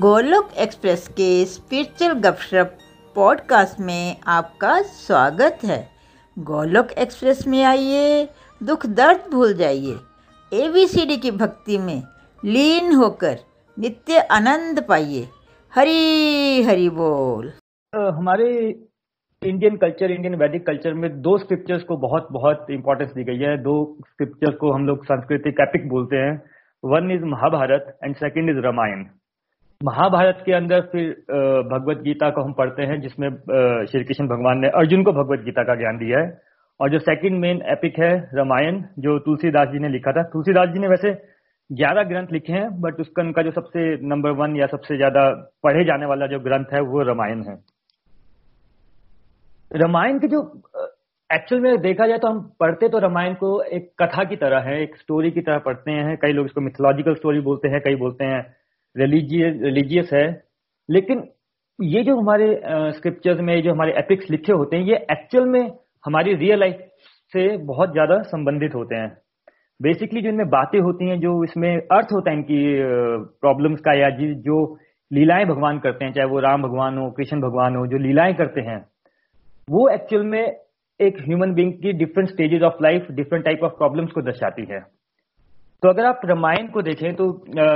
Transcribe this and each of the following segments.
Golok express के spiritual गपशप podcast में आपका स्वागत है। गोलोक एक्सप्रेस में आइए, दुख दर्द भूल जाइए। एबीसीडी की भक्ति में लीन होकर नित्य आनंद पाइए। हरी हरी बोल। हमारे इंडियन कल्चर इंडियन वैदिक कल्चर में दो स्क्रिप्चर्स को बहुत बहुत इंपॉर्टेंस दी गई है। दो स्क्रिप्चर्स को हम लोग सांस्कृतिक एपिक बोलते हैं। One is Mahabharata and second is Ramayana Mahabharata के अंदर फिर भगवत गीता को हम पढ़ते हैं, जिसमें श्री कृष्ण भगवान ने अर्जुन को भगवत गीता का ज्ञान दिया है। और जो सेकंड मेन एपिक है, रामायण, जो तुलसीदास जी ने लिखा था। तुलसीदास जी ने वैसे ग्यारह ग्रंथ लिखे हैं बट उसका, उनका जो सबसे नंबर वन या सबसे ज़्यादा पढ़े जाने वाला जो ग्रंथ है, वो रामायण है। रामायण के जो एक्चुअल में देखा जाए तो हम पढ़ते तो रामायण को एक कथा की तरह है, एक स्टोरी की तरह पढ़ते हैं। कई लोग इसको मिथोलॉजिकल स्टोरी बोलते हैं, कई बोलते हैं। रिलीजियस है। लेकिन ये जो हमारे स्क्रिप्चर्स में, जो हमारे एपिक्स लिखे होते हैं, ये एक्चुअल में हमारी रियल लाइफ से बहुत ज़्यादा संबंधित होते हैं। बेसिकली जो इनमें बातें होती हैं, जो इसमें अर्थ होता है इनकी प्रॉब्लम्स का या जो लीलाएँ भगवान करते हैं, चाहे वो राम भगवान हो, कृष्ण भगवान हो, जो लीलाएँ करते हैं, वो एक्चुअल में एक ह्यूमन बींग की different stages of life different type of problems को दर्शाती है। तो अगर आप रामायण को देखें तो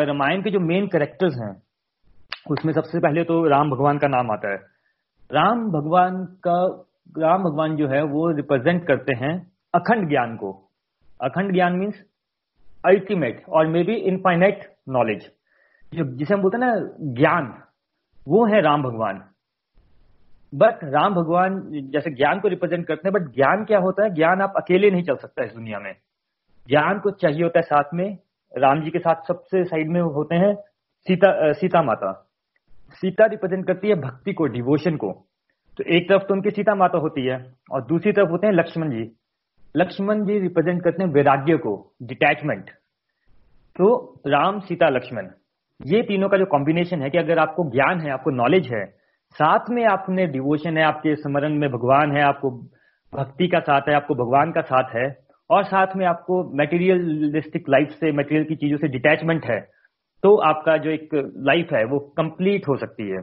रामायण के जो मेन कैरेक्टर्स हैं, उसमें सबसे पहले तो राम भगवान का नाम आता है। राम भगवान का, राम भगवान जो है वो रिप्रेजेंट करते हैं अखंड ज्ञान को। अखंड ज्ञान मीन्स अल्टीमेट और मे बी इनफाइनाइट नॉलेज जो, जिसे हम बोलते हैं ना, ज्ञान, वो है राम भगवान। बट राम भगवान जैसे ज्ञान को रिप्रेजेंट करते हैं बट ज्ञान क्या होता है? ज्ञान आप अकेले नहीं चल सकता इस दुनिया में। ज्ञान को चाहिए होता है साथ में, राम जी के साथ सबसे साइड में होते हैं सीता सीता माता। सीता रिप्रेजेंट करती है भक्ति को डिवोशन को। तो एक तरफ़ तो उनकी सीता माता होती है और दूसरी तरफ़ होते हैं लक्ष्मण जी। लक्ष्मण जी रिप्रेजेंट करते हैं वैराग्य को डिटैचमेंट तो राम, सीता, लक्ष्मण, ये तीनों का जो कॉम्बिनेशन है कि अगर आपको ज्ञान है, आपको नॉलेज है, साथ में आपने डिवोशन है, आपके स्मरण में भगवान है, आपको भक्ति का साथ है, आपको भगवान का साथ है और साथ में आपको मेटीरियलिस्टिक लाइफ से मटेरियल की चीज़ों से डिटैचमेंट है तो आपका जो एक लाइफ है, वो कंप्लीट हो सकती है।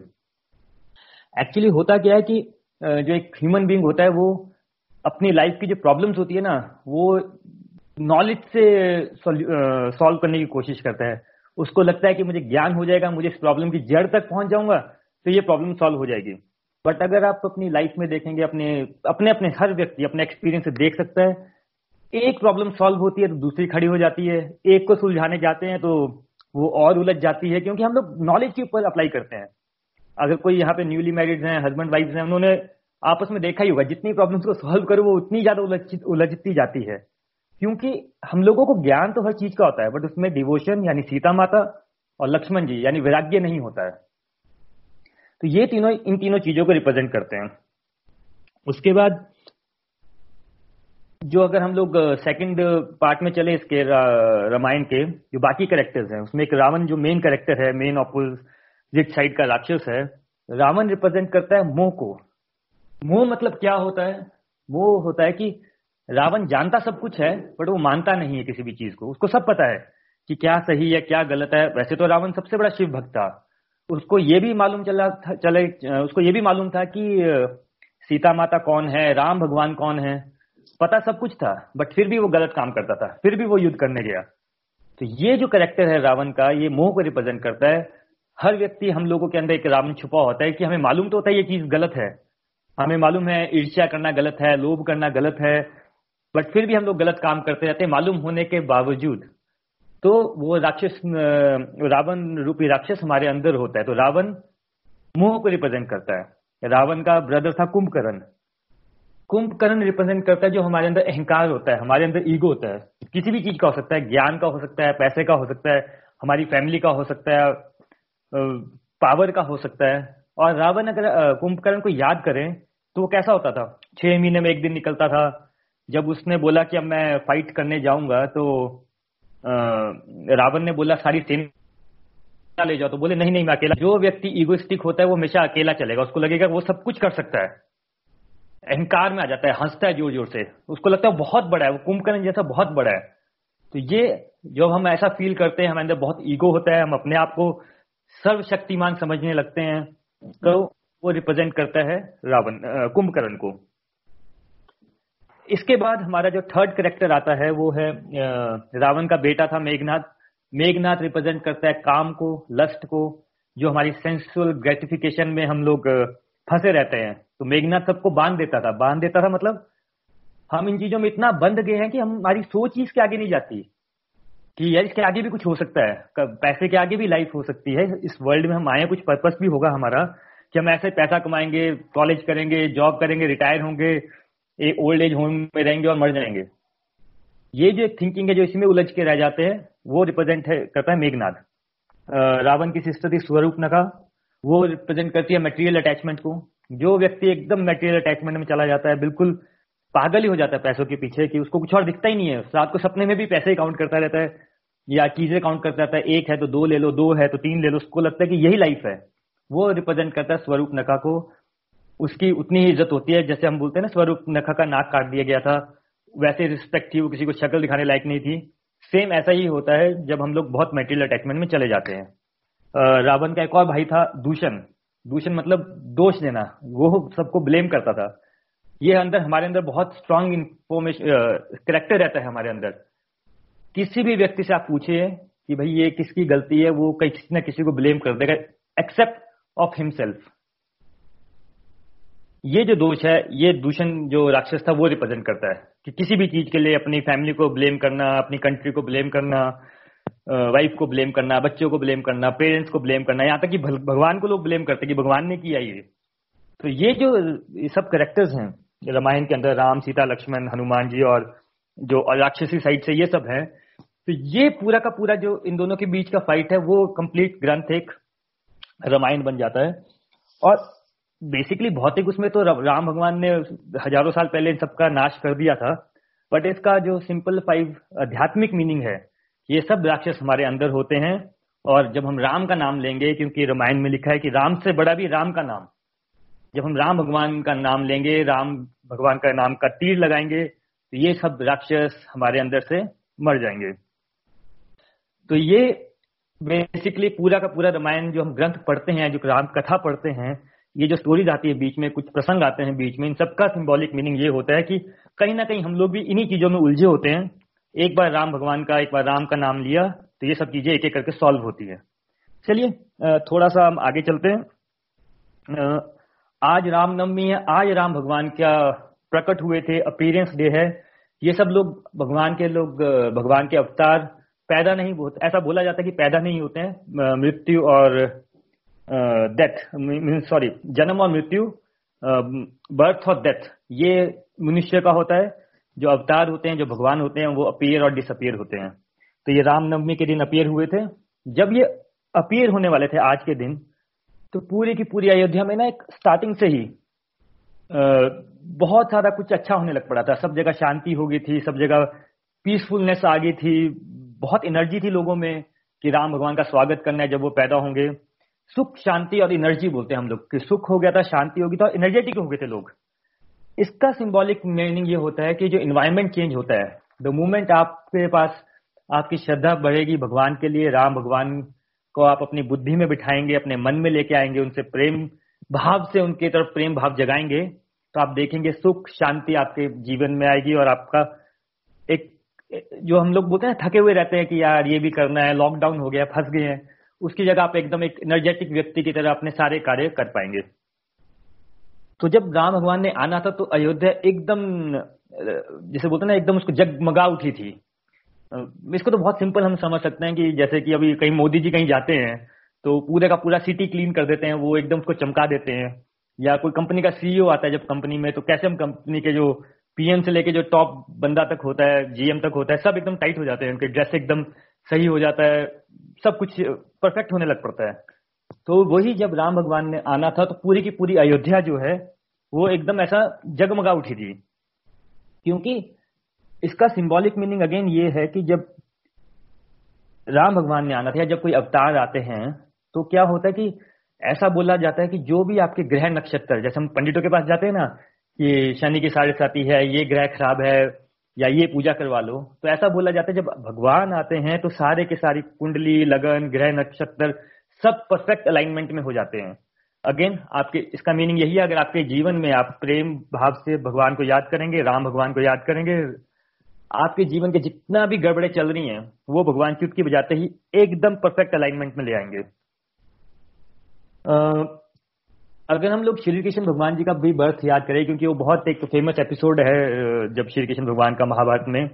एक्चुअली होता क्या है कि जो एक ह्यूमन बींग होता है, वो अपनी लाइफ की जो प्रॉब्लम्स होती है ना, वो नॉलेज से सॉल्व करने की कोशिश करता है। उसको लगता है कि मुझे ज्ञान हो जाएगा, मुझे इस प्रॉब्लम की जड़ तक पहुँच जाऊँगा तो ये प्रॉब्लम सॉल्व हो जाएगी। बट अगर आप अपनी लाइफ में देखेंगे, अपने अपने अपने हर व्यक्ति, अपने एक्सपीरियंस से देख सकता है एक प्रॉब्लम सॉल्व होती है तो दूसरी खड़ी हो जाती है। एक को सुलझाने जाते हैं तो वो और उलझ जाती है क्योंकि हम लोग नॉलेज के ऊपर अप्लाई करते हैं। अगर कोई यहाँ पे न्यूली मैरिड हैं हस्बैंड वाइफ हैं, उन्होंने आपस में देखा ही होगा, जितनी प्रॉब्लम्स को सॉल्व करो, वो उतनी ज़्यादा उलझती जाती है। क्योंकि हम लोगों को ज्ञान तो हर चीज़ का होता है बट उसमें डिवोशन यानी सीता माता और लक्ष्मण जी यानी वैराग्य नहीं होता है। तो ये तीनों, इन तीनों चीज़ों को रिप्रेजेंट करते हैं। उसके बाद जो अगर हम लोग सेकंड पार्ट में चले इसके रामायण के, जो बाकी करेक्टर्स हैं, उसमें एक रावण जो मेन करेक्टर है मेन ऑपोजिट साइड का राक्षस है, रावण रिप्रेजेंट करता है मोह को। मोह मतलब क्या होता है? वो होता है कि रावण जानता सब कुछ है बट वो मानता नहीं है किसी भी चीज़ को। उसको सब पता है कि क्या सही है, क्या गलत है। वैसे तो रावण सबसे बड़ा शिव भक्त था। उसको ये भी मालूम चला था, चले उसको ये भी मालूम था कि सीता माता कौन है, राम भगवान कौन है। पता सब कुछ था बट फिर भी वो गलत काम करता था, फिर भी वो युद्ध करने गया। तो ये जो करेक्टर है रावण का, ये मोह को रिप्रेजेंट करता है। हर व्यक्ति, हम लोगों के अंदर एक रावण छुपा होता है कि हमें मालूम तो होता है ये चीज़ गलत है। हमें मालूम है ईर्ष्या करना गलत है, लोभ करना गलत है बट फिर भी हम लोग गलत काम करते रहते हैं मालूम होने के बावजूद। तो वो राक्षस रावण रूपी राक्षस हमारे अंदर होता है तो रावण मोह को रिप्रेजेंट करता है। रावण का ब्रदर था कुंभकर्ण। कुंभकर्ण रिप्रेजेंट करता है जो हमारे अंदर अहंकार होता है, हमारे अंदर ईगो होता है। किसी भी चीज़ का हो सकता है, ज्ञान का हो सकता है, पैसे का हो सकता है, हमारी फैमिली का हो सकता है पावर का हो सकता है। और रावण अगर कुंभकर्ण को याद करें तो वो कैसा होता था? छह महीने में एक दिन निकलता था, जब उसने बोला कि अब मैं फाइट करने जाऊँगा तो रावण ने बोला, सारी सेना ले जाओ। तो बोले, नहीं नहीं, मैं अकेला जो व्यक्ति ईगोस्टिक होता है, वो हमेशा अकेला चलेगा। उसको लगेगा वो सब कुछ कर सकता है। अहंकार में आ जाता है, हंसता है ज़ोर ज़ोर से। उसको लगता है बहुत बड़ा है, वो कुंभकर्ण जैसा बहुत बड़ा है। तो ये जब हम ऐसा फील करते हैं, हमारे अंदर बहुत ईगो होता है, हम अपने आप को सर्वशक्तिमान समझने लगते हैं तो वो रिप्रेजेंट करता है रावण कुंभकर्ण को। इसके बाद हमारा जो थर्ड करेक्टर आता है, वो है रावण का बेटा था मेघनाथ। मेघनाथ रिप्रेजेंट करता है काम को लस्ट को, जो हमारी सेंसुअल ग्रेटिफिकेशन में हम लोग फंसे रहते हैं। तो मेघनाथ सबको बाँध देता था। बाँध देता था मतलब हम इन चीज़ों में इतना बंध गए हैं कि हमारी सोच ही इसके आगे नहीं जाती। कि यार इसके आगे भी कुछ हो सकता है। पैसे के आगे भी लाइफ हो सकती है। इस वर्ल्ड में हम आए कुछ पर्पस भी होगा हमारा कि हम ऐसे पैसा कमाएँगे कॉलेज करेंगे जॉब करेंगे रिटायर होंगे एक ओल्ड एज होम में रहेंगे और मर जाएँगे। ये जो एक थिंकिंग है, जो इसमें उलझ के रह जाते हैं, वो रिप्रेजेंट है, करता है मेघनाथ। रावण की सिस्टर थी स्वरूप नका। वो रिप्रेजेंट करती है मटेरियल अटैचमेंट को, जो व्यक्ति एकदम मटेरियल अटैचमेंट में चला जाता है, बिल्कुल पागल ही हो जाता है पैसों के पीछे कि उसको कुछ और दिखता ही नहीं है। रात को सपने में भी पैसे ही काउंट करता रहता है, या चीज़ें काउंट करता रहता है, एक है तो दो ले लो, दो है तो तीन ले लो, उसको लगता है कि यही लाइफ है। वो रिप्रेजेंट करता है स्वरूप नखा को। उसकी उतनी ही इज़्ज़त होती है, जैसे हम बोलते हैं ना, स्वरूप नखा का नाक काट दिया गया था, वैसे रिस्पेक्ट थी वो, किसी को शक्ल दिखाने लायक नहीं थी। सेम ऐसा ही होता है जब हम लोग बहुत मेटेरियल अटैचमेंट में चले जाते हैं। रावण का एक और भाई था, दूषण। दूषण मतलब दोष देना। वो सबको ब्लेम करता था। ये अंदर, हमारे अंदर बहुत स्ट्रांग इंफॉर्मेशन करेक्टर रहता है हमारे अंदर। किसी भी व्यक्ति से आप पूछिए कि भाई ये किसकी गलती है, वो किसी ना किसी को ब्लेम कर देगा एक्सेप्ट ऑफ़ हिमसेल्फ ये जो दोष है, ये दूषण जो राक्षस था, वो रिप्रेजेंट करता है। कि किसी भी चीज़ के लिए अपनी फैमिली को ब्लेम करना, अपनी कंट्री को ब्लेम करना वाइफ को ब्लेम करना, बच्चों को ब्लेम करना पेरेंट्स को ब्लेम करना, यहाँ तक कि भगवान को लोग ब्लेम करते कि भगवान ने किया ये। तो ये जो, ये सब करेक्टर्स हैं, रामायण के अंदर राम, सीता, लक्ष्मण, हनुमान जी और जो राक्षसी साइड से ये सब है तो ये पूरा का पूरा जो इन दोनों के बीच का फाइट है, वो कंप्लीट ग्रंथ एक रामायण बन जाता है। और बेसिकली भौतिक उसमें तो राम भगवान ने हज़ारों साल पहले इन सबका नाश कर दिया था बट इसका जो सिंपल फाइव आध्यात्मिक मीनिंग है ये सब राक्षस हमारे अंदर होते हैं और जब हम राम का नाम लेंगे, क्योंकि रामायण में लिखा है कि राम से बड़ा भी राम का नाम। जब हम राम भगवान का नाम लेंगे, राम भगवान का नाम का तीर लगाएँगे तो ये सब राक्षस हमारे अंदर से मर जाएँगे। तो ये बेसिकली पूरा का पूरा रामायण जो हम ग्रंथ पढ़ते हैं, जो राम कथा पढ़ते हैं, ये जो स्टोरीज आती है बीच में, कुछ प्रसंग आते हैं बीच में, इन सबका सिंबॉलिक मीनिंग ये होता है कि कहीं ना कहीं हम लोग भी इन्हीं चीज़ों में उलझे होते हैं। एक बार राम भगवान का, एक बार राम का नाम लिया तो ये सब चीज़ें एक एक करके सॉल्व होती है। चलिए थोड़ा सा हम आगे चलते हैं। आज रामनवमी है, आज राम भगवान क्या प्रकट हुए थे अपीरेंस डे है। ये सब लोग, भगवान के लोग भगवान के अवतार पैदा नहीं होते ऐसा बोला जाता है कि पैदा नहीं होते हैं। मृत्यु और डेथ सॉरी जन्म और मृत्यु बर्थ और डेथ ये मनुष्य का होता है। जो अवतार होते हैं, जो भगवान होते हैं, वो अपियर और डिसअपियर होते हैं। तो ये रामनवमी के दिन अपियर हुए थे। जब ये अपियर होने वाले थे आज के दिन तो पूरी की पूरी अयोध्या में ना एक स्टार्टिंग से ही बहुत सारा कुछ अच्छा होने लग पड़ा था। सब जगह शांति हो गई थी, सब जगह पीसफुलनेस आ गई थी। बहुत एनर्जी थी लोगों में कि राम भगवान का स्वागत करना है जब वो पैदा होंगे। सुख, शांति और एनर्जी बोलते हैं हम लोग। कि सुख हो गया था, शांति होगी तो एनर्जेटिक हो गए थे लोग। इसका सिंबॉलिक मीनिंग ये होता है कि जो इन्वायरमेंट चेंज होता है द मोमेंट आपके पास आपकी श्रद्धा बढ़ेगी भगवान के लिए, राम भगवान को आप अपनी बुद्धि में बिठाएँगे, अपने मन में लेके आएँगे, उनसे प्रेम भाव से उनके तरफ़ प्रेम भाव जगाएँगे तो आप देखेंगे सुख, शांति आपके जीवन में आएगी और आपका एक, जो हम लोग बोलते हैं थके हुए रहते हैं कि यार ये भी करना है लॉकडाउन हो गया, फंस गए हैं, उसकी जगह आप एकदम एक एनर्जेटिक व्यक्ति की तरह अपने सारे कार्य कर पाएँगे। तो जब राम भगवान ने आना था तो अयोध्या एकदम, जैसे बोलते ना, एकदम उसको जगमगा उठी थी। इसको तो बहुत सिंपल हम समझ सकते हैं कि जैसे कि अभी कहीं मोदी जी कहीं जाते हैं तो पूरे का पूरा सिटी क्लीन कर देते हैं, वो एकदम उसको चमका देते हैं। या कोई कंपनी का सीईओ आता है जब कंपनी में तो कैसे हम कंपनी के जो पीएम से लेके जो टॉप बंदा तक होता है जीएम तक होता है, सब एकदम टाइट हो जाते हैं, उनके ड्रेस एकदम सही हो जाता है, सब कुछ परफेक्ट होने लग पड़ता है। तो वही जब राम भगवान ने आना था तो पूरी की पूरी अयोध्या जो है, वो एकदम ऐसा जगमगा उठी थी। क्योंकि इसका सिंबॉलिक मीनिंग अगेन ये है कि जब राम भगवान ने आना था या जब कोई अवतार आते हैं तो क्या होता है कि ऐसा बोला जाता है कि जो भी आपके ग्रह नक्षत्र, जैसे हम पंडितों के पास जाते हैं ना, कि शनि की साढ़े साथी है, ये ग्रह खराब है, या ये पूजा करवा लो तो ऐसा बोला जाता है, जब भगवान आते हैं तो सारे के सारी कुंडली, लगन, ग्रह नक्षत्र सब परफेक्ट अलाइनमेंट में हो जाते हैं। अगेन आपके, इसका मीनिंग यही है, अगर आपके जीवन में आप प्रेम भाव से भगवान को याद करेंगे, राम भगवान को याद करेंगे, आपके जीवन के जितना भी गड़बड़े चल रही हैं, वो भगवान चुटकी बजाते ही एकदम परफेक्ट अलाइनमेंट में ले आएँगे। अगर हम लोग श्री कृष्ण भगवान जी का भी बर्थ याद करें, क्योंकि वो बहुत एक फ़ेमस एपिसोड है जब श्री कृष्ण भगवान का महाभारत में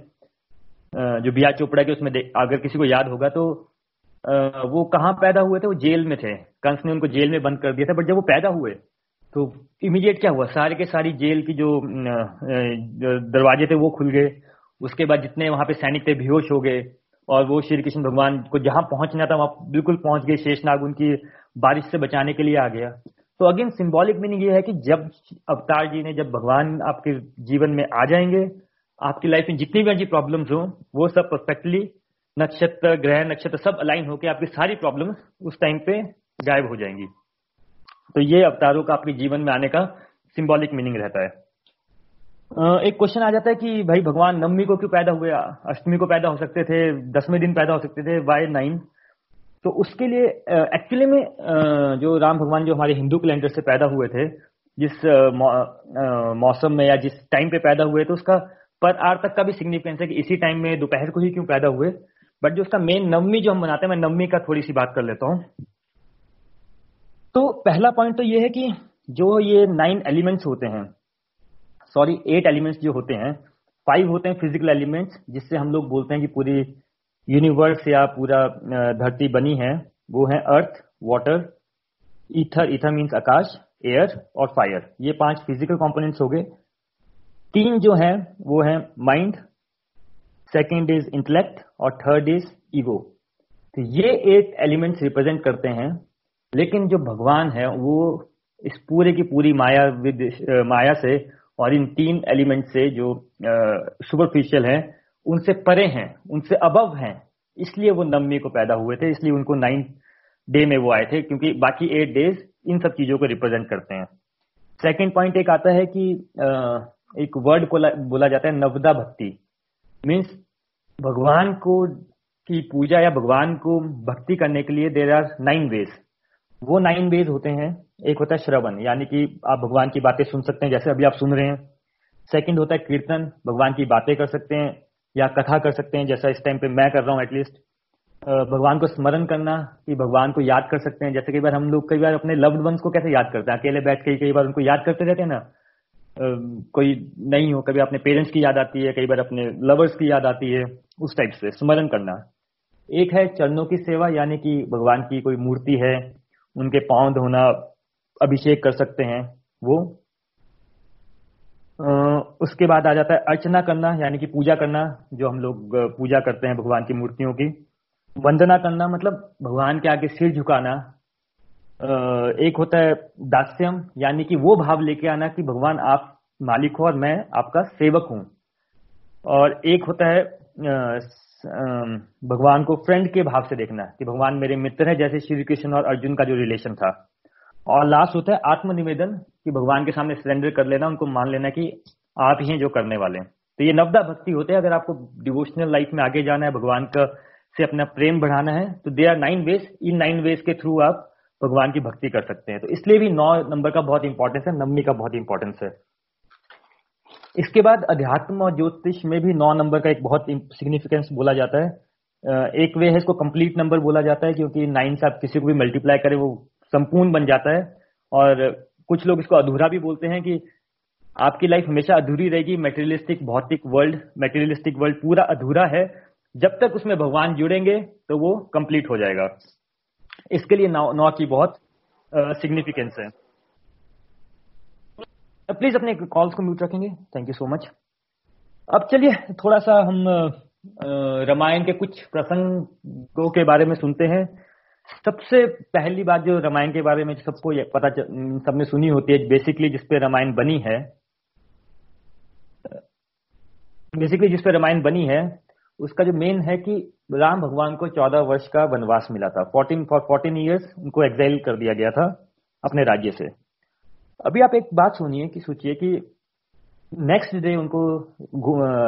जो बिया चोपड़ा के उसमें अगर किसी को याद होगा तो वो कहाँ पैदा हुए थे? वो जेल में थे। कंस ने उनको जेल में बंद कर दिया था, बट जब वो पैदा हुए तो इमीडिएट क्या हुआ? सारे के सारी जेल की जो दरवाजे थे वो खुल गए। उसके बाद जितने वहाँ पे सैनिक थे, बेहोश हो गए। और वो श्री कृष्ण भगवान को जहाँ पहुँचना था, वहाँ बिल्कुल पहुँच गए। शेषनाग उनकी बारिश से बचाने के लिए आ गया। तो अगेन सिंबॉलिक मीनिंग ये है कि जब अवतार जी ने, जब भगवान आपके जीवन में आ जाएँगे, आपकी लाइफ में जितनी भी प्रॉब्लम्स हो, वो सब परफेक्टली नक्षत्र, ग्रह, नक्षत्र सब अलाइन होकर आपकी सारी प्रॉब्लम उस टाइम पे गायब हो जाएँगी। तो ये अवतारों का आपके जीवन में आने का सिंबॉलिक मीनिंग रहता है। एक क्वेश्चन आ जाता है कि भाई भगवान नवमी को क्यों पैदा हुए? अष्टमी को पैदा हो सकते थे, दसवें दिन पैदा हो सकते थे वाई नाइन तो उसके लिए एक्चुअली में जो राम भगवान जो हमारे हिंदू कैलेंडर से पैदा हुए थे, जिस मौसम में या जिस टाइम पे पैदा हुए थे उसका पर आर तक का भी सिग्निफिकेंस है कि इसी टाइम में दोपहर को ही क्यों पैदा हुए? बट जो उसका मेन नवमी जो हम मनाते हैं, मैं नवमी का थोड़ी सी बात कर लेता हूँ। तो पहला पॉइंट तो ये है कि जो ये नाइन एलिमेंट्स होते हैं सॉरी एट एलिमेंट्स जो होते हैं फाइव होते हैं फ़िज़िकल एलिमेंट्स जिससे हम लोग बोलते हैं कि पूरी यूनिवर्स या पूरा धरती बनी है, वो है earth water ether ether means आकाश एयर और फायर ये पाँच फ़िज़िकल कंपोनेंट्स हो गए। तीन जो है, वो है माइंड सेकेंड इज़ इंटेलेक्ट और थर्ड इज़ ईगो तो ये एट एलिमेंट्स रिप्रेजेंट करते हैं, लेकिन जो भगवान है, वो इस पूरे की पूरी माया विद माया से और इन तीन एलिमेंट से जो सुपरफिशियल है, उनसे परे हैं, उनसे अबव हैं, इसलिए वो नवमी को पैदा हुए थे, इसलिए उनको नाइन्थ डे में वो आए थे, क्योंकि बाकी एट डेज़ इन सब चीज़ों को रिप्रेजेंट करते हैं। सेकेंड पॉइंट एक आता है कि एक वर्ड को बोला जाता है नवदा भक्ति। मीन्स भगवान को की पूजा या भगवान को भक्ति करने के लिए देर आर नाइन वेज वो नाइन वेज होते हैं। एक होता है श्रवण, यानी कि आप भगवान की बातें सुन सकते हैं, जैसे अभी आप सुन रहे हैं। सेकंड होता है कीर्तन, भगवान की बातें कर सकते हैं या कथा कर सकते हैं, जैसा इस टाइम पे मैं कर रहा हूँ एटलीस्ट भगवान को स्मरण करना, कि भगवान को याद कर सकते हैं। जैसे कई बार हम लोग, कई बार अपने लव्ड वंस को कैसे याद करते हैं? अकेले बैठ के कई बार उनको याद करते रहते हैं ना? कोई नहीं हो, कभी अपने पेरेंट्स की याद आती है, कई बार अपने लवर्स की याद आती है, उस टाइप से स्मरण करना। एक है चरणों की सेवा, यानी कि भगवान की कोई मूर्ति है, उनके पाँव धोना, अभिषेक कर सकते हैं, वो। उसके बाद आ जाता है अर्चना करना, यानी कि पूजा करना, जो हम लोग पूजा करते हैं भगवान की मूर्तियों की। वंदना करना मतलब भगवान के आगे सिर झुकाना एक होता है दास्यम, यानी कि वो भाव लेके आना कि भगवान आप मालिक हो और मैं आपका सेवक हूँ। और एक होता है भगवान को फ्रेंड के भाव से देखना कि भगवान मेरे मित्र है, जैसे श्री कृष्ण और अर्जुन का जो रिलेशन था। और लास्ट होता है आत्मनिवेदन कि भगवान के सामने सरेंडर कर लेना, उनको मान लेना कि आप ही हैं जो करने वाले हैं। तो ये नवदा भक्ति होते हैं, अगर आपको डिवोशनल लाइफ में आगे जाना है, भगवान का से अपना प्रेम बढ़ाना है तो they are nine ways in nine ways के थ्रू आप भगवान की भक्ति कर सकते हैं। तो इसलिए भी नौ नंबर का बहुत इंपॉर्टेंस है, नवमी का बहुत इंपॉर्टेंस है। इसके बाद अध्यात्म और ज्योतिष में भी नौ नंबर का एक बहुत सिग्निफिकेंस बोला जाता है। एक वे है, इसको कंप्लीट नंबर बोला जाता है, क्योंकि नाइन से आप किसी को भी मल्टीप्लाई करें, वो संपूर्ण बन जाता है। और कुछ लोग इसको अधूरा भी बोलते हैं कि आपकी लाइफ हमेशा अधूरी रहेगी मेटेरियलिस्टिक भौतिक वर्ल्ड मेटेरियलिस्टिक वर्ल्ड पूरा अधूरा है। जब तक उसमें भगवान जुड़ेंगे तो वो कंप्लीट हो जाएगा। इसके लिए नौ, नौ की बहुत सिग्निफिकेंस है। प्लीज़ अपने कॉल्स को म्यूट रखेंगे। थैंक यू सो मच अब चलिए थोड़ा सा हम रामायण के कुछ प्रसंगों के बारे में सुनते हैं। सबसे पहली बात जो रामायण के बारे में सबको पता सबने सुनी होती है बेसिकली जिसपे रामायण बनी है बेसिकली जिसपे रामायण बनी है उसका जो मेन है कि राम भगवान को चौदह वर्ष का वनवास मिला था। फोर्टीन फॉर फोर्टीन ईयर्स उनको एग्जाइल कर दिया गया था अपने राज्य से। अभी आप एक बात सुनिए कि सोचिए कि नेक्स्ट डे उनको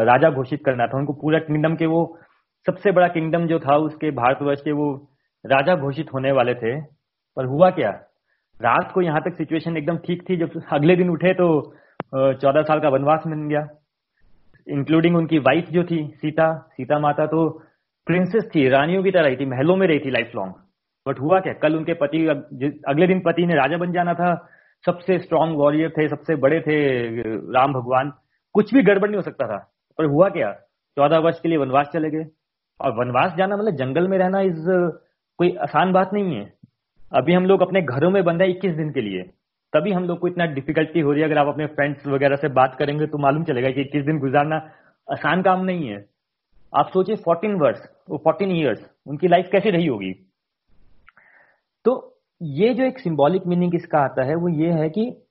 राजा घोषित करना था। उनको पूरा किंगडम के वो सबसे बड़ा किंगडम जो था, उसके भारतवर्ष के वो राजा घोषित होने वाले थे। पर हुआ क्या? रात को यहाँ तक सिचुएशन एकदम ठीक थी। जब अगले दिन उठे तो चौदह साल का वनवास मिल गया। इंक्लूडिंग उनकी वाइफ जो थी, सीता सीता माता तो प्रिंसेस थी, रानियों की तरह थी, महलों में रही थी लाइफ लॉन्ग बट हुआ क्या? कल उनके पति अगले दिन पति ने राजा बन जाना था, सबसे स्ट्रांग वॉरियर थे, सबसे बड़े थे, राम भगवान. कुछ भी गड़बड़ नहीं हो सकता था. पर हुआ क्या? चौदह वर्ष के लिए वनवास चले गए. और वनवास जाना मतलब जंगल में रहना इज़ कोई आसान बात नहीं है. अभी हम लोग अपने घरों में बंद है इक्कीस दिन के लिए. तभी हम लोग को इतना डिफिकल्टी हो रही है. अगर आप अपने फ्रेंड्स वगैरह से बात करेंगे तो मालूम चलेगा कि इक्कीस दिन गुजारना आसान काम नहीं है. आप सोचिए फोर्टीन वर्ष, वो फोर्टीन ईयर्स उनकी लाइफ कैसे रही होगी? तो ये जो एक सिंबॉलिक मीनिंग इसका आता है, वो ये है कि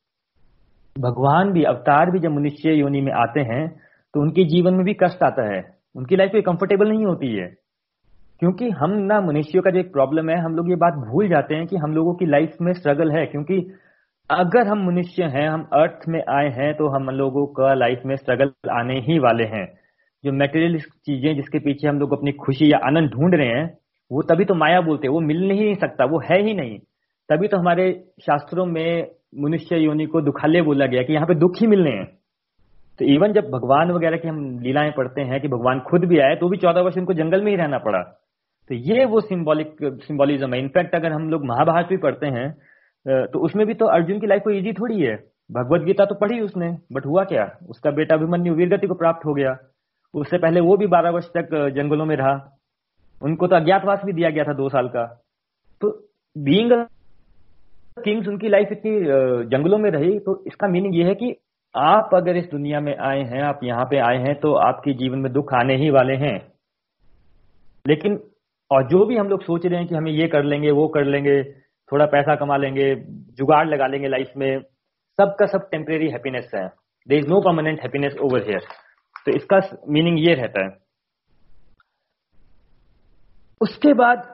भगवान भी, अवतार भी जब मनुष्य योनि में आते हैं तो उनके जीवन में भी कष्ट आता है। उनकी लाइफ कोई कंफर्टेबल नहीं होती है। क्योंकि हम ना मनुष्यों का जो एक प्रॉब्लम है, हम लोग ये बात भूल जाते हैं कि हम लोगों की लाइफ में स्ट्रगल है। क्योंकि अगर हम मनुष्य हैं, हम अर्थ में आए हैं तो हम लोगों का लाइफ में स्ट्रगल आने ही वाले हैं। जो मेटेरियल चीज़ें जिसके पीछे हम लोग अपनी खुशी या आनंद ढूंढ रहे हैं, वो तभी तो माया बोलते हैं, वो मिल नहीं सकता, वो है ही नहीं। तभी तो हमारे शास्त्रों में मनुष्य योनि को दुखाले बोला गया कि यहाँ पे दुख ही मिलने हैं। तो इवन जब भगवान वगैरह की हम लीलाएँ पढ़ते हैं कि भगवान खुद भी आए तो भी चौदह वर्ष उनको जंगल में ही रहना पड़ा। तो ये वो सिंबॉलिक सिंबॉलिज्म है। इनफैक्ट अगर हम लोग महाभारत भी पढ़ते हैं तो उसमें भी तो अर्जुन की लाइफ को इजी थोड़ी है। भगवत गीता तो पढ़ी उसने बट हुआ क्या? उसका बेटा अभिमन्यु वीरगति को प्राप्त हो गया। उससे पहले वो भी बारह वर्ष तक जंगलों में रहा। उनको तो अज्ञातवास भी दिया गया था दो साल का। तो बींग किंग्स उनकी लाइफ इतनी जंगलों में रही तो इसका मीनिंग ये है कि आप अगर इस दुनिया में आए हैं, आप यहाँ पे आए हैं तो आपके जीवन में दुख आने ही वाले हैं। लेकिन, और जो भी हम लोग सोच रहे हैं कि हमें ये कर लेंगे, वो कर लेंगे, थोड़ा पैसा कमा लेंगे, जुगाड़ लगा लेंगे लाइफ में, सबका सब टेम्परेरी हैप्पीनेस है। There is no permanent happiness over here तो इसका मीनिंग ये रहता है। उसके बाद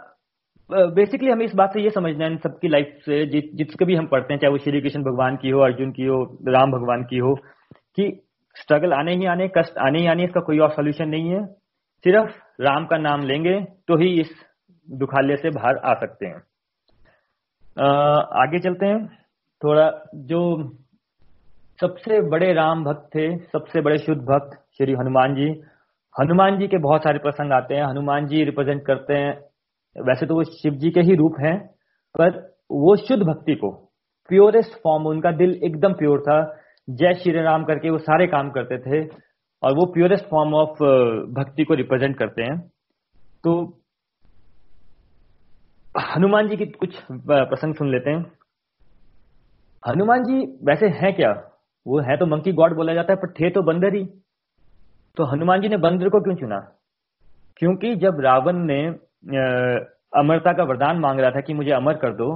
बेसिकली हमें इस बात से ये समझना है सबकी लाइफ से जि, जिसके भी हम पढ़ते हैं चाहे वो श्री कृष्ण भगवान की हो अर्जुन की हो राम भगवान की हो कि स्ट्रगल आने ही आने कष्ट आने ही आने इसका कोई और सोल्यूशन नहीं है। सिर्फ़ राम का नाम लेंगे तो ही इस दुखालय से बाहर आ सकते हैं। आगे चलते हैं। थोड़ा जो सबसे बड़े राम भक्त थे सबसे बड़े शुद्ध भक्त श्री हनुमान जी। हनुमान जी के बहुत सारे प्रसंग आते हैं। हनुमान जी रिप्रेजेंट करते हैं। वैसे तो वो शिव जी के ही रूप हैं, पर वो शुद्ध भक्ति को प्योरेस्ट फॉर्म उनका दिल एकदम प्योर था। जय श्री राम करके वो सारे काम करते थे और वो प्योरेस्ट फॉर्म ऑफ़ भक्ति को रिप्रेजेंट करते हैं। तो हनुमान जी की कुछ प्रसंग सुन लेते हैं। हनुमान जी वैसे हैं क्या? वो है तो मंकी गॉड बोला जाता है, पर थे तो बंदर ही। तो हनुमान जी ने बंदर को क्यों चुना? क्योंकि जब रावण ने अमरता का वरदान मांग रहा था कि मुझे अमर कर दो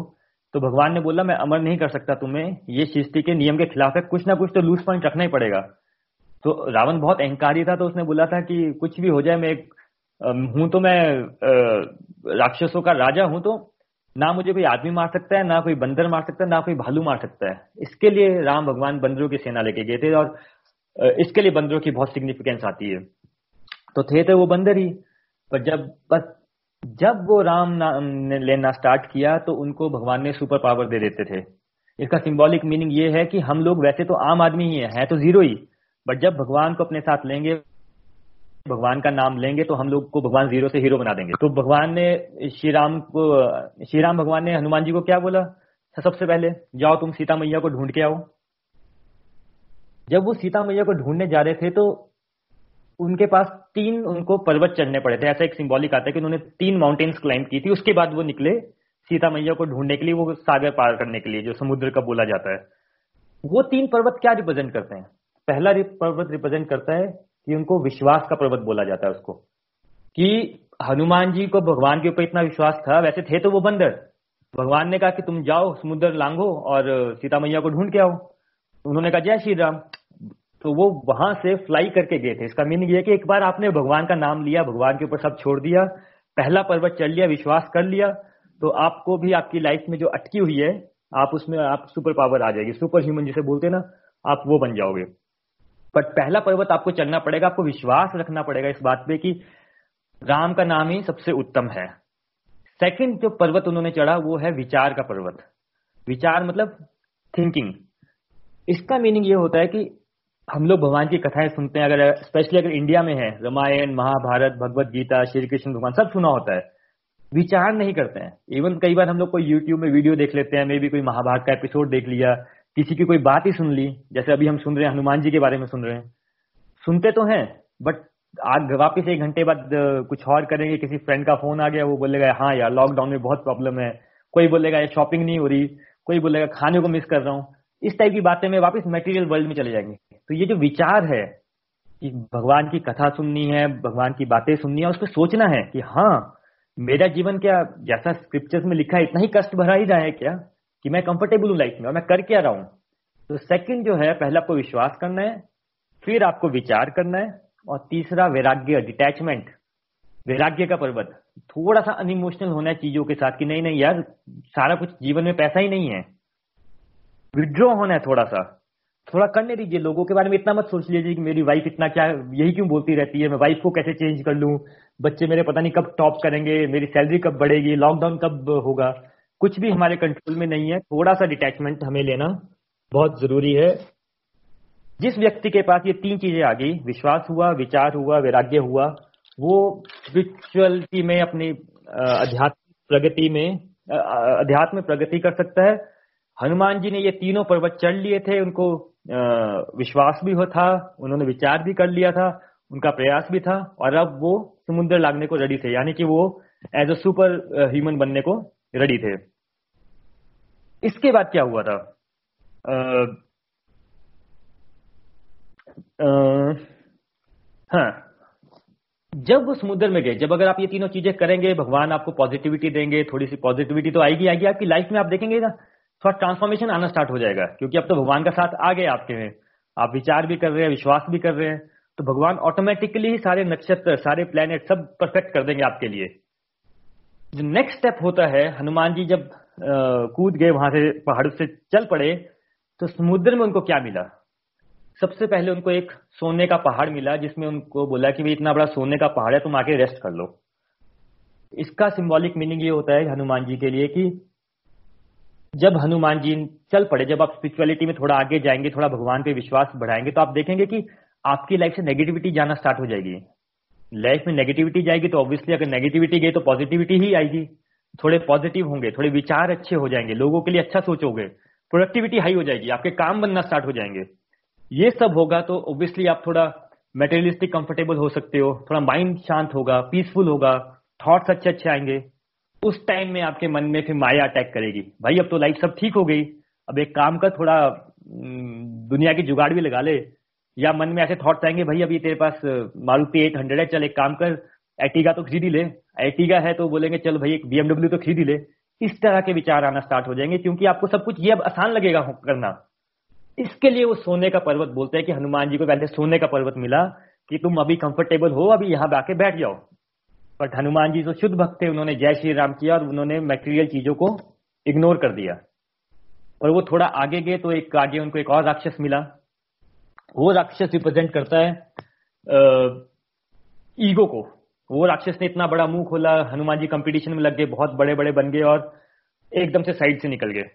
तो भगवान ने बोला, मैं अमर नहीं कर सकता तुम्हें। ये सृष्टि के नियम के खिलाफ है। कुछ ना कुछ तो लूज पॉइंट रखना ही पड़ेगा। तो रावण बहुत अहंकारी था तो उसने बोला था कि कुछ भी हो जाए, मैं हूँ तो मैं राक्षसों का राजा हूँ तो ना मुझे कोई आदमी मार सकता है, ना कोई बंदर मार सकता है, ना कोई भालू मार सकता है। इसके लिए राम भगवान बंदरों की सेना लेके गए थे और इसके लिए बंदरों की बहुत सिग्निफिकेंस आती है। तो थे तो वो बंदर ही पर जब बस जब वो राम ने लेना स्टार्ट किया तो उनको भगवान ने सुपर पावर दे देते थे। इसका सिंबॉलिक मीनिंग ये है कि हम लोग वैसे तो आम आदमी ही है, है तो ज़ीरो ही। बट जब भगवान को अपने साथ लेंगे भगवान का नाम लेंगे तो हम लोग को भगवान ज़ीरो से हीरो बना देंगे। तो भगवान ने श्री राम को श्री राम भगवान ने हनुमान जी को क्या बोला? सबसे पहले जाओ तुम सीता मैया को ढूंढ के आओ। जब वो सीता मैया को ढूँढने जा रहे थे तो उनके पास तीन उनको पर्वत चढ़ने पड़े थे। ऐसा एक सिंबॉलिक आता है कि उन्होंने तीन माउंटेन्स क्लाइंब की थी। उसके बाद वो निकले सीता मैया को ढूँढने के लिए, वो सागर पार करने के लिए, जो समुद्र का बोला जाता है। वो तीन पर्वत क्या रिप्रेजेंट करते हैं? पहला पर्वत रिप्रेजेंट करता है कि उनको विश्वास का पर्वत बोला जाता है उसको। कि हनुमान जी को भगवान के ऊपर इतना विश्वास था, वैसे थे तो वो बंदर। भगवान ने कहा कि तुम जाओ, समुद्र लांगो और सीता मैया को ढूंढ के आओ। उन्होंने कहा, जय श्री राम। तो वो वहाँ से फ्लाई करके गए थे। इसका मीनिंग ये कि एक बार आपने भगवान का नाम लिया, भगवान के ऊपर सब छोड़ दिया, पहला पर्वत चढ़ लिया, विश्वास कर लिया तो आपको भी आपकी लाइफ में जो अटकी हुई है, आप उसमें, आप सुपर पावर आ जाएगी। सुपर ह्यूमन जिसे बोलते हैं ना, आप वो बन जाओगे। बट पहला पर्वत आपको चलना पड़ेगा, आपको विश्वास रखना पड़ेगा इस बात पे कि राम का नाम ही सबसे उत्तम है। सेकंड जो पर्वत उन्होंने चढ़ा, वो है विचार का पर्वत। विचार मतलब थिंकिंग इसका मीनिंग ये होता है कि हम लोग भगवान की कथाएँ सुनते हैं, अगर स्पेशली अगर इंडिया में है, रामायण, महाभारत, भगवत गीता, श्री कृष्ण भगवान, सब सुना होता है। विचार नहीं करते हैं। इवन कई बार हम लोग कोई यूट्यूब में वीडियो देख लेते हैं मे भी कोई महाभारत का एपिसोड देख लिया, किसी की कोई बात ही सुन ली, जैसे अभी हम सुन रहे हैं, हनुमान जी के बारे में सुन रहे हैं। सुनते तो हैं बट आज वापिस एक घंटे बाद कुछ और करेंगे, किसी फ्रेंड का फ़ोन आ गया, वो बोलेगा हाँ यार लॉकडाउन में बहुत प्रॉब्लम है। कोई बोलेगा, ये शॉपिंग नहीं हो रही। कोई बोलेगा, खाने को मिस कर रहा हूँ। इस टाइप की बातें में वापस मटेरियल वर्ल्ड में चले जाएँगे। तो ये जो विचार है कि भगवान की कथा सुननी है, भगवान की बातें सुननी है, उस पर सोचना है कि हाँ मेरा जीवन क्या जैसा स्क्रिप्चर्स में लिखा है, इतना ही कष्ट भरा ही है क्या? कि मैं कंफर्टेबल हूँ लाइफ में और मैं कर क्या रहा हूँ? तो सेकंड जो है, पहले आपको विश्वास करना है, फिर आपको विचार करना है, और तीसरा वैराग्य डिटैचमेंट वैराग्य का पर्वत। थोड़ा सा अनइमोशनल होना है चीज़ों के साथ कि नहीं नहीं यार, सारा कुछ जीवन में पैसा ही नहीं है। विड्रॉ होना है थोड़ा सा। थोड़ा करने दीजिए, लोगों के बारे में इतना मत सोच लीजिए कि मेरी वाइफ इतना क्या, यही क्यों बोलती रहती है, मैं वाइफ को कैसे चेंज कर लूँ? बच्चे मेरे पता नहीं कब टॉप करेंगे, मेरी सैलरी कब बढ़ेगी लॉकडाउन कब होगा? कुछ भी हमारे कंट्रोल में नहीं है, थोड़ा सा डिटैचमेंट हमें लेना बहुत ज़रूरी है। जिस व्यक्ति के पास ये तीन चीज़ें आ गई, विश्वास हुआ, विचार हुआ, वैराग्य हुआ, वो स्पिरिचुअलिटी में, अपनी अध्यात्म प्रगति में अध्यात्म प्रगति कर सकता है। हनुमान जी ने ये तीनों पर्वत चढ़ लिए थे, उनको विश्वास भी हो था, उन्होंने विचार भी कर लिया था, उनका प्रयास भी था, और अब वो समुद्र लागने को रेडी थे, यानी कि वो एज अ सुपर ह्यूमन बनने को रेडी थे। इसके बाद क्या हुआ था? हाँ। जब वो समुद्र में गए, जब अगर आप ये तीनों चीज़ें करेंगे, भगवान आपको पॉजिटिविटी देंगे, थोड़ी सी पॉजिटिविटी तो आएगी आएगी आपकी लाइफ में, आप देखेंगे ना थोड़ा ट्रांसफॉर्मेशन आना स्टार्ट हो जाएगा, क्योंकि अब तो भगवान का साथ आ गए आपके में आप विचार भी कर रहे हैं, विश्वास भी कर रहे हैं तो भगवान ऑटोमेटिकली ही सारे नक्षत्र, सारे प्लेनेट सब परफेक्ट कर देंगे आपके लिए। जो नेक्स्ट स्टेप होता है, हनुमान जी जब कूद गए वहाँ से, पहाड़ से चल पड़े तो समुद्र में उनको क्या मिला? सबसे पहले उनको एक सोने का पहाड़ मिला, जिसमें उनको बोला कि भाई इतना बड़ा सोने का पहाड़ है, तुम आके रेस्ट कर लो। इसका सिंबॉलिक मीनिंग ये होता है हनुमान जी के लिए कि जब हनुमान जी चल पड़े, जब आप स्पिरिचुअलिटी में थोड़ा आगे जाएँगे, थोड़ा भगवान पे विश्वास बढ़ाएँगे तो आप देखेंगे कि आपकी लाइफ से नेगेटिविटी जाना स्टार्ट हो जाएगी। लाइफ में नेगेटिविटी जाएगी तो ऑब्वियसली अगर नेगेटिविटी गई तो पॉजिटिविटी ही आएगी। थोड़े पॉजिटिव होंगे, थोड़े विचार अच्छे हो जाएँगे, लोगों के लिए अच्छा सोचोगे प्रोडक्टिविटी हाई हो जाएगी, आपके काम बनना स्टार्ट हो जाएँगे। ये सब होगा तो ऑब्वियसली आप थोड़ा मेटेरियलिस्टिक कंफर्टेबल हो सकते हो, थोड़ा माइंड शांत होगा पीसफुल होगा थॉट्स अच्छे अच्छे आएँगे। उस टाइम में आपके मन में फिर माया अटैक करेगी। भाई, अब तो लाइफ सब ठीक हो गई। अब एक काम का थोड़ा दुनिया की जुगाड़ भी लगा ले। या मन में ऐसे थॉट्स आएँगे, भाई, अभी तेरे पास, मारुति एट हंड्रेड है, चल एक काम कर एटीगा तो खरीद ही ले। एटीगा है तो बोलेंगे, चल भाई, एक बीएमडब्ल्यू तो खरीद ही ले। इस तरह के विचार आना स्टार्ट हो जाएँगे, क्योंकि आपको सब कुछ ये अब आसान लगेगा करना। इसके लिए वो सोने का पर्वत बोलते हैं कि हनुमान जी को पहले सोने का पर्वत मिला कि तुम अभी कंफर्टेबल हो, अभी यहाँ आके बैठ जाओ। बट हनुमान जी तो शुद्ध भक्त थे, उन्होंने जय श्री राम किया और उन्होंने मेटेरियल चीज़ों को इग्नोर कर दिया। और वो थोड़ा आगे गए तो एक आगे उनको एक और राक्षस मिला। वो राक्षस रिप्रेजेंट करता है ईगो को। वो राक्षस ने इतना बड़ा मुँह खोला, हनुमान जी कंपटीशन में लग गए, बहुत बड़े बड़े बन गए और एकदम से साइड से निकल गए।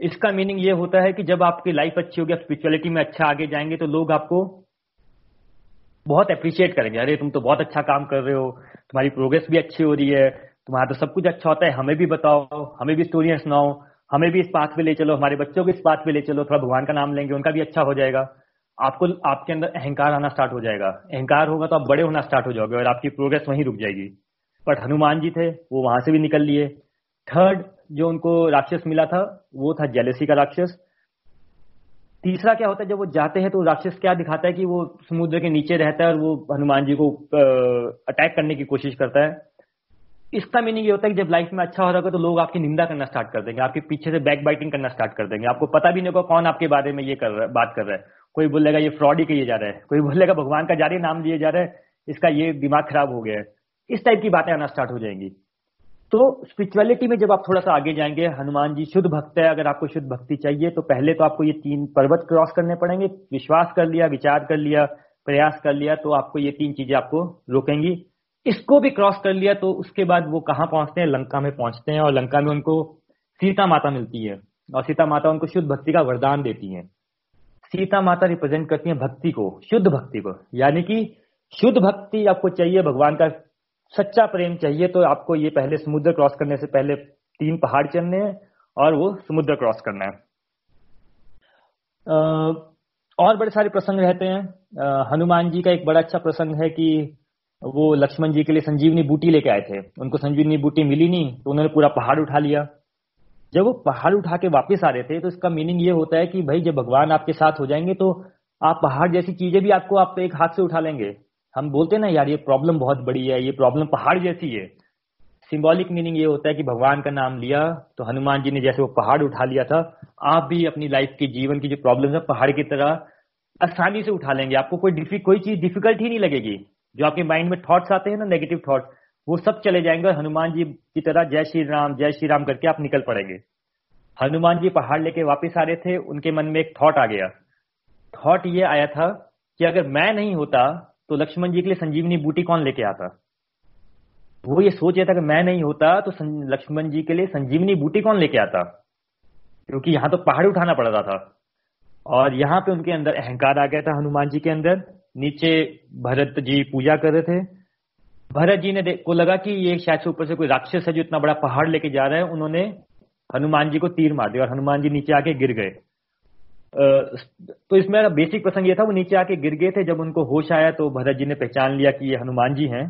इसका मीनिंग ये होता है कि जब आपकी लाइफ अच्छी होगी, आप स्पिरिचुअलिटी में अच्छा आगे जाएँगे तो लोग आपको बहुत अप्रिशिएट करेंगे। अरे, तुम तो बहुत अच्छा काम कर रहे हो। तुम्हारी प्रोग्रेस भी अच्छी हो रही है। तुम्हारा तो सब कुछ अच्छा होता है। हमें भी बताओ। हमें भी स्टोरियाँ सुनाओ। हमें भी इस बात पे ले चलो। हमारे बच्चों को इस बात पे ले चलो। थोड़ा भगवान का नाम लेंगे। उनका भी अच्छा हो जाएगा। आपको, आपके अंदर अहंकार आना स्टार्ट हो जाएगा। अहंकार होगा तो आप बड़े होना स्टार्ट हो जाओगे और आपकी प्रोग्रेस वहीं रुक जाएगी। बट हनुमान जी थे, वो वहाँ से भी निकल लिए। थर्ड जो उनको राक्षस मिला था, वो था जेलेसी का राक्षस। तीसरा क्या होता है, जब वो जाते हैं तो राक्षस क्या दिखाता है कि वो समुद्र के नीचे रहता है और वो हनुमान जी को अटैक करने की कोशिश करता है। इसका मीनिंग ये होता है कि जब लाइफ में अच्छा हो रहा होगा तो लोग आपकी निंदा करना स्टार्ट कर देंगे, आपके पीछे से बैक बाइटिंग करना स्टार्ट कर देंगे। आपको पता भी नहीं होगा कौन आपके बारे में ये कर रहा है, बात कर रहा है। कोई बोलेगा, ये फ्रॉड ही कहिए जा रहा है। कोई बोलेगा, भगवान का जारी नाम लिए जा रहा है, इसका ये दिमाग खराब हो गया है। इस टाइप की बातें आना स्टार्ट हो जाएँगी। तो स्पिरिचुअलिटी में जब आप थोड़ा सा आगे जाएँगे, हनुमान जी शुद्ध भक्त है, अगर आपको शुद्ध भक्ति चाहिए तो पहले तो आपको ये तीन पर्वत क्रॉस करने पड़ेंगे। विश्वास कर लिया, विचार कर लिया, प्रयास कर लिया तो आपको ये तीन चीज़ें आपको रोकेंगी। इसको भी क्रॉस कर लिया तो उसके बाद वो कहाँ पहुँचते हैं? लंका में पहुँचते हैं, और लंका में उनको सीता माता मिलती है, और सीता माता उनको शुद्ध भक्ति का वरदान देती है। सीता माता रिप्रेजेंट करती है भक्ति को, शुद्ध भक्ति को। यानी कि शुद्ध भक्ति आपको चाहिए, भगवान का सच्चा प्रेम चाहिए तो आपको ये पहले समुद्र क्रॉस करने से पहले तीन पहाड़ चलने हैं और वो समुद्र क्रॉस करना है। और बड़े सारे प्रसंग रहते हैं। हनुमान जी का एक बड़ा अच्छा प्रसंग है कि वो लक्ष्मण जी के लिए संजीवनी बूटी लेके आए थे। उनको संजीवनी बूटी मिली नहीं तो उन्होंने पूरा पहाड़ उठा लिया। जब वो पहाड़ उठा के वापस आ रहे थे तो इसका मीनिंग ये होता है कि भाई जब भगवान आपके साथ हो जाएँगे तो आप पहाड़ जैसी चीज़ें भी आपको आप एक हाथ से उठा लेंगे। हम बोलते हैं ना, यार, ये प्रॉब्लम बहुत बड़ी है, ये प्रॉब्लम पहाड़ जैसी है. सिंबॉलिक मीनिंग ये होता है कि भगवान का नाम लिया तो हनुमान जी ने जैसे वो पहाड़ उठा लिया था, आप भी अपनी लाइफ के जीवन की जो प्रॉब्लम है, पहाड़ की तरह आसानी से उठा लेंगे। आपको कोई कोई चीज़ डिफ़िकल्ट ही नहीं लगेगी। जो आपके माइंड में थॉट्स आते हैं ना नेगेटिव थॉट्स वो सब चले जाएँगे हनुमान जी की तरह जय श्री राम, जय श्री राम करके आप निकल पड़ेंगे। हनुमान जी पहाड़ लेके वापस आ रहे थे, उनके मन में एक थॉट आ गया। थॉट ये आया था कि अगर मैं नहीं होता तो लक्ष्मण जी के लिए संजीवनी बूटी कौन लेके आता? वो ये सोच रहा था कि मैं नहीं होता तो लक्ष्मण जी के लिए संजीवनी बूटी कौन लेके आता? क्योंकि यहाँ तो पहाड़ उठाना पड़ रहा था। और यहाँ पे उनके अंदर अहंकार आ गया था हनुमान जी के अंदर। नीचे भरत जी पूजा कर रहे थे। भरत जी ने को लगा कि ये शायद से ऊपर से कोई राक्षस है जो इतना बड़ा पहाड़ लेके जा रहा है। उन्होंने हनुमान जी को तीर मार दिया और हनुमान जी नीचे आके गिर गए। तो इसमें बेसिक प्रसंग ये था, वो नीचे आके गिर गए थे, जब उनको होश आया तो भरत जी ने पहचान लिया कि ये हनुमान जी हैं।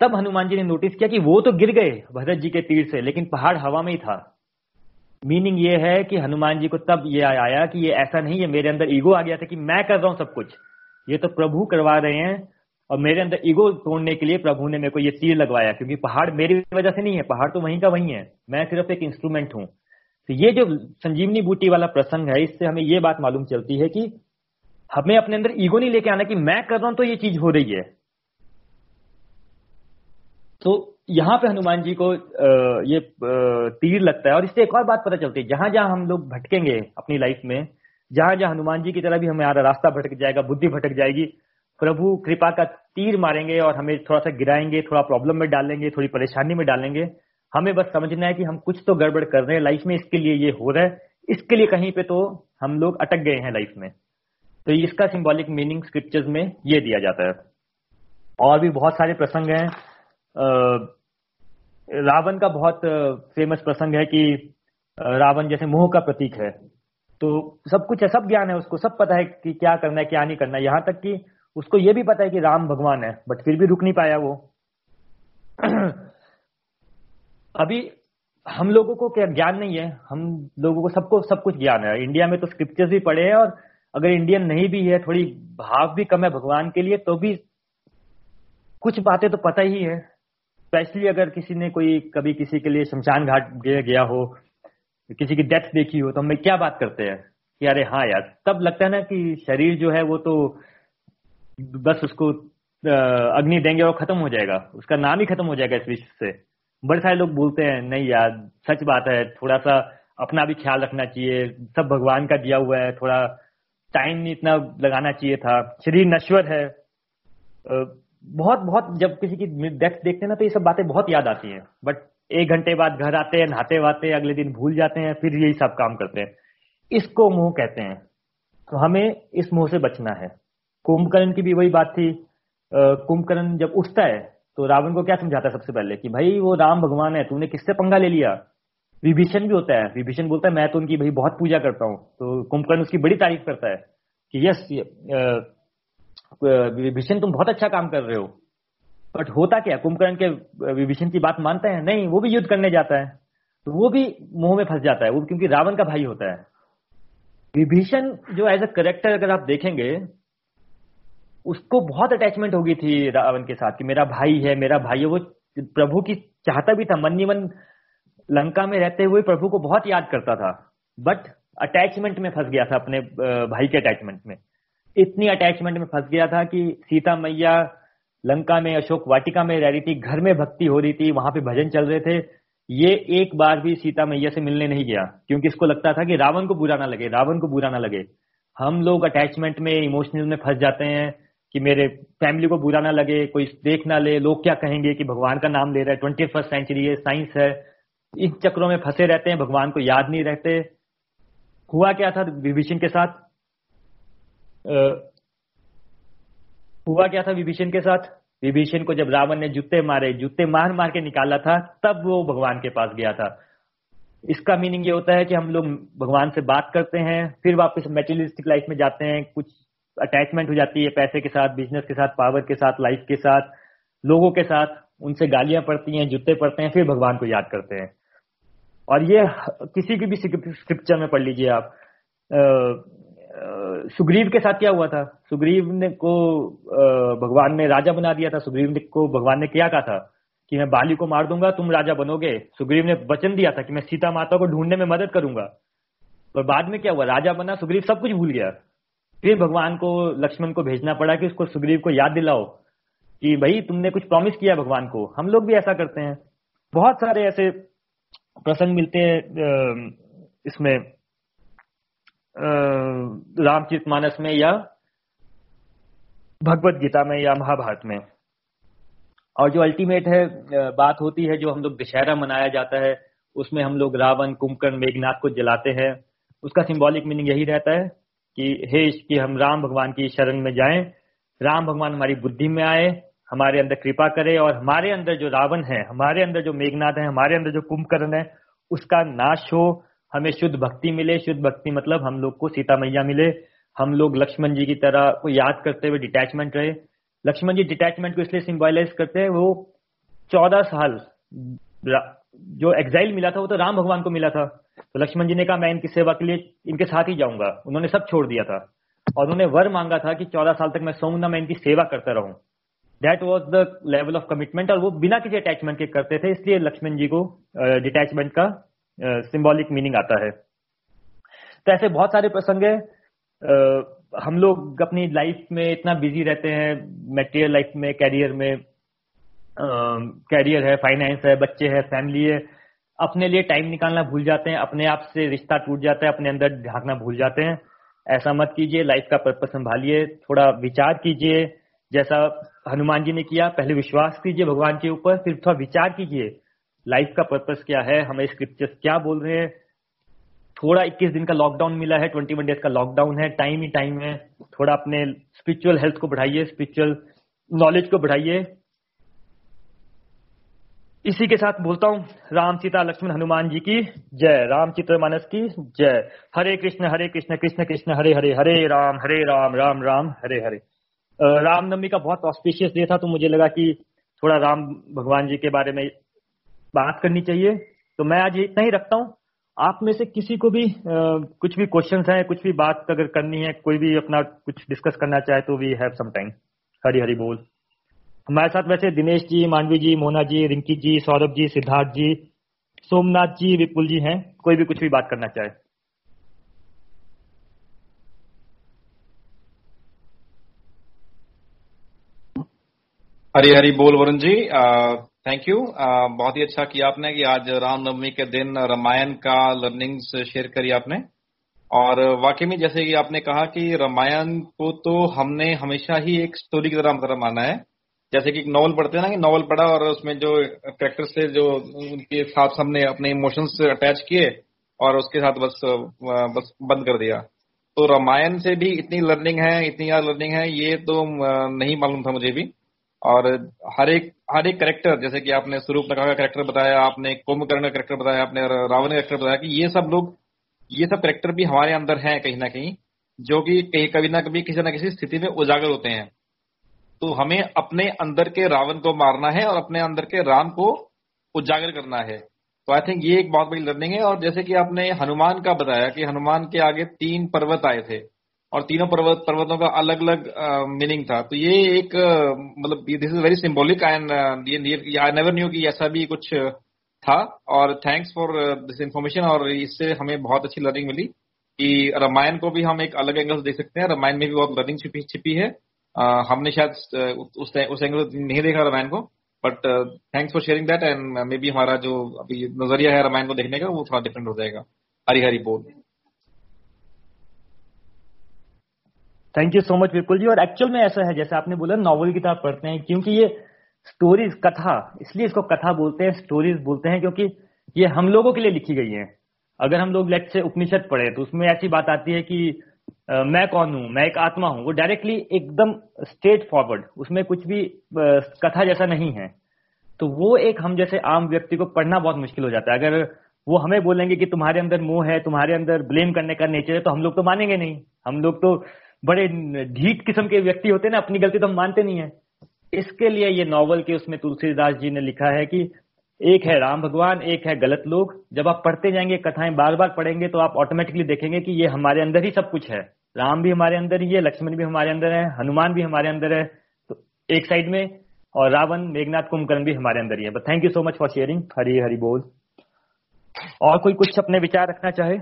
तब हनुमान जी ने नोटिस किया कि वो तो गिर गए भरत जी के तीर से, लेकिन पहाड़ हवा में ही था। मीनिंग ये है कि हनुमान जी को तब ये आया कि ये ऐसा नहीं है मेरे अंदर ईगो आ गया था कि मैं कर रहा हूँ सब कुछ। ये तो प्रभु करवा रहे हैं, और मेरे अंदर ईगो तोड़ने के लिए प्रभु ने मेरे को ये तीर लगवाया, क्योंकि पहाड़ मेरी वजह से नहीं है, पहाड़ तो वहीं का वहीं है। मैं सिर्फ़ एक इंस्ट्रूमेंट हूँ। तो ये जो संजीवनी बूटी वाला प्रसंग है, इससे हमें ये बात मालूम चलती है कि हमें अपने अंदर ईगो नहीं लेके आना कि मैं कर रहा हूँ तो ये चीज़ हो रही है। तो यहाँ पे हनुमान जी को ये तीर लगता है और इससे एक और बात पता चलती है, जहाँ जहाँ हम लोग भटकेंगे अपनी लाइफ में, जहाँ जहाँ हनुमान जी की तरह भी हमारा रास्ता भटक जाएगा, बुद्धि भटक जाएगी, प्रभु कृपा का तीर मारेंगे और हमें थोड़ा सा गिराएँगे, थोड़ा प्रॉब्लम में डालेंगे, थोड़ी परेशानी में डालेंगे हमें बस समझना है कि हम कुछ तो गड़बड़ कर रहे हैं लाइफ में, इसके लिए ये हो रहा है। इसके लिए कहीं पे तो हम लोग अटक गए हैं लाइफ में। तो इसका सिंबॉलिक मीनिंग स्क्रिप्चर्स में ये दिया जाता है। और भी बहुत सारे प्रसंग हैं। रावण का बहुत फ़ेमस प्रसंग है कि रावण जैसे मोह का प्रतीक है। तो सब कुछ है, सब ज्ञान है उसको, सब पता है कि क्या करना है, क्या नहीं करना है। यहाँ तक कि उसको ये भी पता है कि राम भगवान है, बट फिर भी रुक नहीं पाया वो। अभी हम लोगों को क्या ज्ञान नहीं है, हम लोगों को सबको, सब कुछ ज्ञान है। इंडिया में तो स्क्रिप्चर्स भी पढ़े हैं और अगर इंडियन नहीं भी है, थोड़ी भाव भी कम है भगवान के लिए तो भी कुछ बातें तो पता ही है। स्पेशली अगर किसी ने कोई कभी किसी के लिए शमशान घाट गया हो, किसी की डेथ देखी हो तो हम क्या बात करते हैं? कि अरे हाँ यार, तब लगता है ना कि शरीर जो है वो तो बस उसको अग्नि देंगे और खत्म हो जाएगा। उसका नाम ही खत्म हो जाएगा इस विश्व से। बड़े सारे लोग बोलते हैं, नहीं यार, सच बात है थोड़ा सा अपना भी ख्याल रखना चाहिए, सब भगवान का दिया हुआ है, थोड़ा टाइम नहीं इतना लगाना चाहिए था, शरीर नश्वर है। बहुत बहुत जब किसी की डेथ देखते हैं ना तो ये सब बातें बहुत याद आती हैं। बट एक घंटे बाद घर आते हैं, नहाते वाते हैं, अगले दिन भूल जाते हैं, फिर यही सब काम करते हैं। इसको मोह कहते हैं। तो हमें इस मोह से बचना है। कुंभकर्ण की भी वही बात थी। कुंभकर्ण जब उठता है तो रावण को क्या समझाता है सबसे पहले कि भाई, वो राम भगवान है, तूने किससे पंगा ले लिया? विभीषण भी होता है। विभीषण बोलता है, मैं तो उनकी भाई बहुत पूजा करता हूँ। तो कुंभकर्ण उसकी बड़ी तारीफ़ करता है कि, यस विभीषण, तुम बहुत अच्छा काम कर रहे हो। बट होता क्या, कुंभकर्ण के विभीषण की बात मानते हैं? नहीं, वो भी युद्ध करने जाता है। तो वो भी मुँह में फंस जाता है, वो क्योंकि रावण का भाई होता है। विभीषण जो एज अ करेक्टर अगर आप देखेंगे उसको बहुत अटैचमेंट होगी थी रावण के साथ कि मेरा भाई है, मेरा भाई है। वो प्रभु की चाहता भी था मन मन लंका में रहते हुए प्रभु को बहुत याद करता था। बट अटैचमेंट में फंस गया था अपने भाई के अटैचमेंट में। इतनी अटैचमेंट में फंस गया था कि सीता मैया लंका में, अशोक वाटिका में रह रही थी, घर में भक्ति हो रही थी, वहाँ पे भजन चल रहे थे। ये एक बार भी सीता मैया से मिलने नहीं गया, क्योंकि इसको लगता था कि रावण को बुरा ना लगे, रावण को बुरा ना लगे। हम लोग अटैचमेंट में इमोशनल में फंस जाते हैं। कि मेरे फैमिली को बुरा ना लगे कोई देख ना ले लोग क्या कहेंगे कि भगवान का नाम ले रहा है ट्वेंटी फ़र्स्ट सेंचुरी है साइंस है। इन चक्रों में फंसे रहते हैं भगवान को याद नहीं रहते। हुआ क्या था विभीषण के साथ? आ, हुआ क्या था विभीषण के साथ? विभीषण को जब रावण ने जूते मारे जूते मार मार के निकाला था तब वो भगवान के पास गया था। इसका मीनिंग ये होता है कि हम लोग भगवान से बात करते हैं फिर वापस मेटेरियलिस्टिक लाइफ में जाते हैं कुछ अटैचमेंट हो जाती है पैसे के साथ बिज़नेस के साथ पावर के साथ लाइफ के साथ, लोगों के साथ, उनसे गालियाँ पड़ती हैं, जूते पड़ते हैं, फिर भगवान को याद करते हैं। और ये किसी की भी स्क्रिप्चर में पढ़ लीजिए आप। सुग्रीव के साथ क्या हुआ था? सुग्रीव ने को भगवान ने राजा बना दिया था। सुग्रीव ने को, भगवान ने क्या कहा था? कि मैं बाली को मार दूँगा, तुम राजा बनोगे। सुग्रीव ने वचन दिया था कि मैं सीता माता को ढूँढने में मदद करूँगा। पर बाद में क्या हुआ? राजा बना, सुग्रीव सब कुछ भूल गया। फिर भगवान को, लक्ष्मण को भेजना पड़ा कि उसको सुग्रीव को याद दिलाओ कि भाई तुमने कुछ प्रॉमिस किया भगवान को। हम लोग भी ऐसा करते हैं। बहुत सारे ऐसे प्रसंग मिलते हैं इसमें रामचरित मानस में या भगवत गीता में या महाभारत में। और जो अल्टीमेट है बात होती है जो हम लोग दशहरा मनाया जाता है, उसमें हम लोग रावण, कुंभकर्ण मेघनाथ को जलाते हैं। उसका सिंबॉलिक मीनिंग यही रहता है। कि, हे कि हम राम भगवान की शरण में जाएँ। राम भगवान हमारी बुद्धि में आए, हमारे अंदर कृपा करे और हमारे अंदर जो रावण है, हमारे अंदर जो मेघनाथ है, हमारे अंदर जो कुंभकर्ण है, उसका नाश हो, हमें शुद्ध भक्ति मिले। शुद्ध भक्ति मतलब हम लोग को सीता मैया मिले। हम लोग लक्ष्मण जी की तरह को याद करते हुए डिटैचमेंट रहे। लक्ष्मण जी डिटैचमेंट को इसलिए सिंबलाइज करते हैं, वो चौदह साल जो एग्जाइल मिला था, वो तो राम भगवान को मिला था। तो लक्ष्मण जी ने कहा, मैं इनकी सेवा के लिए, इनके साथ ही जाऊँगा। उन्होंने सब छोड़ दिया था। और उन्होंने वर मांगा था कि चौदह साल तक मैं सोऊँगा, मैं इनकी सेवा करता रहूँ। That was the level of commitment और वो बिना किसी अटैचमेंट के करते थे, इसलिए लक्ष्मण जी को डिटैचमेंट का सिंबॉलिक मीनिंग आता है। तो ऐसे बहुत सारे प्रसंग है। हम लोग अपनी लाइफ में इतना बिज़ी रहते हैं मेटेरियल लाइफ में कैरियर में। कैरियर है फाइनेंस है, बच्चे है फैमिली है, अपने लिए टाइम निकालना भूल जाते हैं, अपने आप से रिश्ता टूट जाता है, अपने अंदर ढांकना भूल जाते हैं। ऐसा मत कीजिए लाइफ का पर्पज संभालिए, थोड़ा विचार कीजिए, जैसा हनुमान जी ने किया, पहले विश्वास कीजिए भगवान के ऊपर, फिर थोड़ा विचार कीजिए लाइफ का पर्पज क्या है, हमें स्क्रिप्चर्स क्या बोल रहे हैं। थोड़ा 21 दिन का लॉकडाउन मिला है 21 डेज़ का लॉकडाउन है टाइम ही टाइम है, थोड़ा अपने स्पिरिचुअल हेल्थ को बढ़ाइए स्पिरिचुअल नॉलेज को बढ़ाइए इसी के साथ बोलता हूँ राम सीता लक्ष्मण हनुमान जी की जय राम चित्र मानस की जय। हरे कृष्ण हरे कृष्ण कृष्ण कृष्ण हरे हरे हरे राम हरे राम राम राम हरे हरे। रामनवमी का बहुत ऑस्पिशियस डे था तो मुझे लगा कि थोड़ा राम भगवान जी के बारे में बात करनी चाहिए। तो मैं आज इतना ही रखता हूँ। आप में से किसी को भी आ, कुछ भी क्वेश्चंस हैं कुछ भी बात अगर करनी है कोई भी अपना कुछ डिस्कस करना चाहे तो we have some time Hari Hari बोल। हमारे साथ वैसे दिनेश जी, मांडवी जी मोना जी, रिंकी जी, सौरभ जी, सिद्धार्थ जी, सोमनाथ जी, विपुल जी हैं। कोई भी कुछ भी बात करना चाहे। हरी हरी बोल, वरुण जी। थैंक यू बहुत ही अच्छा किया आपने कि आज रामनवमी के दिन रामायण का लर्निंग्स शेयर करी आपने। और वाकई में जैसे कि आपने कहा कि रामायण को तो हमने हमेशा ही एक स्टोरी की तरह माना है। जैसे कि एक नॉवल पढ़ते हैं ना कि नॉवल पढ़ा और उसमें जो करेक्टर से जो उनके साथ हमने अपने इमोशंस अटैच किए और उसके साथ बस बस बंद कर दिया। तो रामायण से भी इतनी लर्निंग है, इतनी यार लर्निंग है, ये तो नहीं मालूम था मुझे भी। और हर एक हर एक करेक्टर जैसे कि आपने स्वरूप नखा का करेक्टर बताया, आपने कुंभकर्ण का करेक्टर बताया, आपने रावण का करेक्टर बताया कि ये सब लोग, ये सब करेक्टर भी हमारे अंदर हैं कहीं ना कहीं, जो कि कहीं कभी ना कभी किसी ना किसी स्थिति में उजागर होते हैं। तो हमें अपने अंदर के रावण को मारना है और अपने अंदर के राम को उजागर करना है। तो आई थिंक ये एक बहुत बड़ी लर्निंग है और जैसे कि आपने हनुमान का बताया कि हनुमान के आगे तीन पर्वत आए थे और तीनों पर्वत, पर्वतों का अलग अलग मीनिंग था। तो ये एक मतलब this is very symbolic and I never knew कि ऐसा भी कुछ था और थैंक्स फॉर दिस इंफॉर्मेशन और इससे हमें बहुत अच्छी लर्निंग मिली कि रामायण को भी हम एक अलग एंगल से देख सकते हैं। रामायण में भी बहुत लर्निंग छिपी छिपी है। हमने शायद उस उस एंगल नहीं देखा रामायण को but thanks for sharing that and may be हमारा जो अभी नज़रिया है रामायण को देखने का, वो थोड़ा डिफरेंट हो जाएगा। हरी हरी बोल। थैंक यू सो मच बिल्कुल जी। और एक्चुअल में ऐसा है, जैसे आपने बोला नॉवल किताब पढ़ते हैं, क्योंकि ये स्टोरीज कथा, इसलिए इसको कथा बोलते हैं स्टोरीज बोलते हैं, क्योंकि ये हम लोगों के लिए लिखी गई है। अगर हम लोग लेट से उपनिषद पढ़े तो उसमें ऐसी बात आती है कि मैं कौन हूँ? मैं एक आत्मा हूँ। वो डायरेक्टली एकदम स्ट्रेट फॉरवर्ड उसमें कुछ भी कथा जैसा नहीं है। तो वो एक हम जैसे आम व्यक्ति को पढ़ना बहुत मुश्किल हो जाता है। अगर वो हमें बोलेंगे कि तुम्हारे अंदर मोह है, तुम्हारे अंदर ब्लेम करने का नेचर है तो हम लोग तो मानेंगे नहीं। हम लोग तो बड़े ढीठ किस्म के व्यक्ति होते हैं ना, अपनी गलती तो हम मानते नहीं है। इसके लिए ये नॉवल के उसमें तुलसीदास जी ने लिखा है कि एक है राम भगवान, एक है गलत लोग। जब आप पढ़ते जाएँगे, कथाएँ बार बार पढ़ेंगे तो आप ऑटोमेटिकली देखेंगे कि ये हमारे अंदर ही सब कुछ है। राम भी हमारे अंदर ही है लक्ष्मण भी हमारे अंदर है हनुमान भी हमारे अंदर है तो एक साइड में और रावण मेघनाथ कुंभकर्ण भी हमारे अंदर ही है। But thank you so much for sharing Hari Hari बोल। और कोई कुछ अपने विचार रखना चाहे?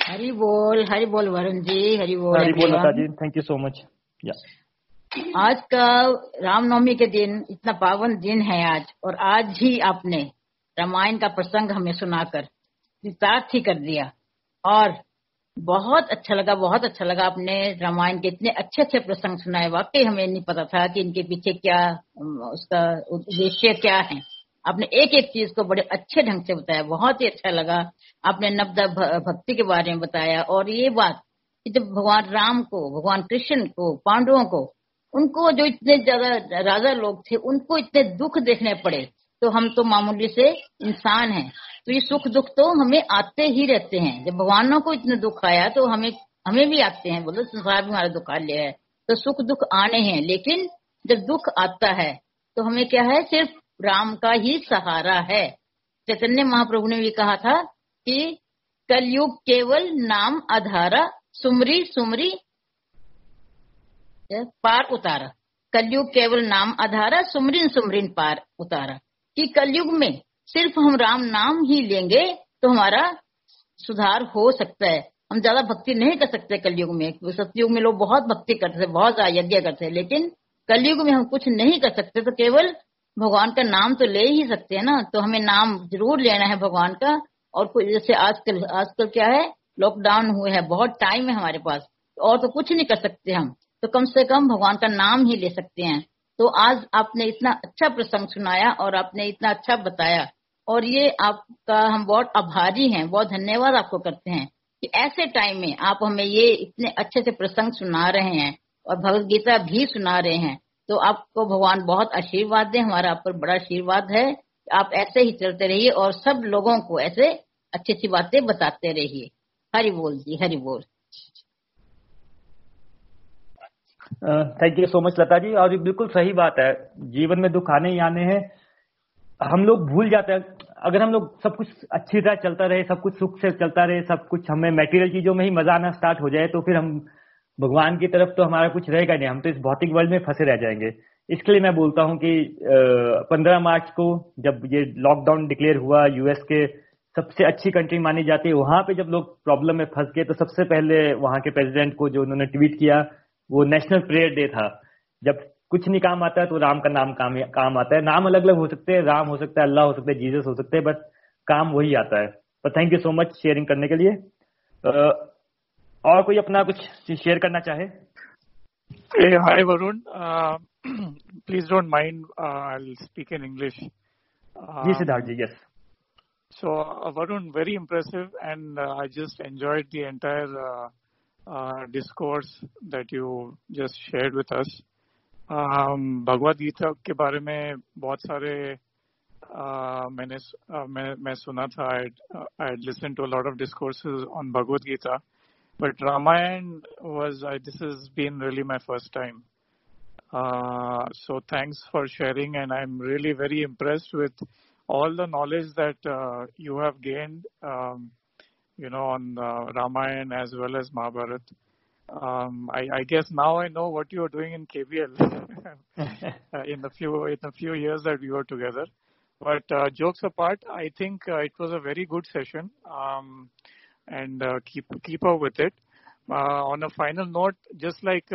हरी बोल हरी बोल वरुण जी हरी बोल हरी बोल Lata ji thank you so much या आज का रामनवमी के दिन इतना पावन दिन है आज और आज ही आपने रामायण का प्रसंग हमें सुनाकर विस्तार्थ ही कर दिया। और बहुत अच्छा लगा, बहुत अच्छा लगा आपने रामायण के इतने अच्छे अच्छे प्रसंग सुनाए। वाकई हमें नहीं पता था कि इनके पीछे क्या उसका उद्देश्य क्या है। आपने एक एक चीज़ को बड़े अच्छे ढंग से बताया, बहुत ही अच्छा लगा। आपने नब्दा भक्ति के बारे में बताया और ये बात कि जब भगवान राम को, भगवान कृष्ण को, पांडवों को, उनको जो इतने ज़्यादा राजा लोग थे, उनको इतने दुख देखने पड़े तो हम तो मामूली से इंसान हैं। तो ये सुख दुख तो हमें आते ही रहते हैं। जब भगवानों को इतना दुख आया तो हमें हमें भी आते हैं। बोलो, संसार भी हमारा दुख आ है। तो सुख दुख आने हैं। लेकिन जब दुख आता है तो हमें क्या है? सिर्फ़ राम का ही सहारा है। चैतन्य महाप्रभु ने भी कहा था कि कलयुग केवल नाम आधारा, सुमरी सुमरी, पार उतारा। कलयुग केवल नाम आधारा, सुमरिन सुमरिन पार उतारा। कि कलयुग में सिर्फ़ हम राम नाम ही लेंगे तो हमारा सुधार हो सकता है। हम ज़्यादा भक्ति नहीं कर सकते कलयुग में। सतयुग में लोग बहुत भक्ति करते थे, बहुत यज्ञ करते हैं लेकिन कलयुग में हम कुछ नहीं कर सकते। तो केवल भगवान का नाम तो ले ही सकते हैं ना। तो हमें नाम ज़रूर लेना है भगवान का। और कुछ जैसे आजकल आजकल क्या है? लॉकडाउन हुए है, बहुत टाइम है हमारे पास। और तो कुछ नहीं कर सकते हम। तो कम से कम भगवान का नाम ही ले सकते हैं। तो आज आपने इतना अच्छा प्रसंग सुनाया और आपने इतना अच्छा बताया। और ये आपका हम बहुत आभारी हैं, बहुत धन्यवाद आपको करते हैं कि ऐसे टाइम में आप हमें ये इतने अच्छे से प्रसंग सुना रहे हैं और भगवत गीता भी सुना रहे हैं। तो आपको भगवान बहुत आशीर्वाद दे, हमारा आप पर बड़ा आशीर्वाद है आप ऐसे ही चलते रहिए और सब लोगों को ऐसे अच्छी अच्छी बातें बताते रहिए। हरि बोल जी, हरि बोल। Thank you so much Lata ji. और ये बिल्कुल सही बात है। जीवन में दुख आने ही आने हैं। हम लोग भूल जाते हैं। अगर हम लोग सब कुछ अच्छी तरह चलता रहे, सब कुछ सुख से चलता रहे, सब कुछ हमें मेटीरियल चीज़ों में ही मज़ा आना स्टार्ट हो जाए तो फिर हम भगवान की तरफ़ तो हमारा कुछ रहेगा नहीं। हम तो इस भौतिक वर्ल्ड में फंसे रह जाएँगे। इसके लिए मैं बोलता हूँ कि पंद्रह मार्च को जब ये लॉकडाउन डिक्लेयर हुआ यूएस के, सबसे अच्छी कंट्री मानी जाती है, वहाँ पे जब लोग प्रॉब्लम में फंस गए तो सबसे पहले वहाँ के प्रेसिडेंट को जो उन्होंने ट्वीट किया वो नेशनल प्रेयर डे था। जब कुछ नहीं काम आता है तो राम का नाम काम काम आता है। नाम अलग अलग हो सकते हैं राम हो सकता है अल्लाह हो सकता है जीसस हो सकते हैं बट काम वही आता है। तो thank you so much sharing करने के लिए। और कोई अपना कुछ शेयर करना चाहे? Hi Varun please don't mind I speak in English ji Siddharth ji yes so Varun very very and I just the entire uh, uh, discourse that you just shared with us. Um, Bhagavad Gita के बारे में बहुत सारे uh, मैंने uh, मैं, मैं सुना था I had listened to a lot of discourses on Bhagavad Gita, but Ramayan was uh, this has been really my first time. Uh, so thanks for sharing, and I'm really very impressed with all the knowledge that uh, you have gained. Um, you know, on uh, Ramayana as well as Mahabharat. Um, I, I, guess now I know what you are doing in KBL uh, in the few in the few years that we were together. But uh, jokes apart, I think uh, it was a very good session, um, and uh, keep keep up with it. Uh, on a final note, just like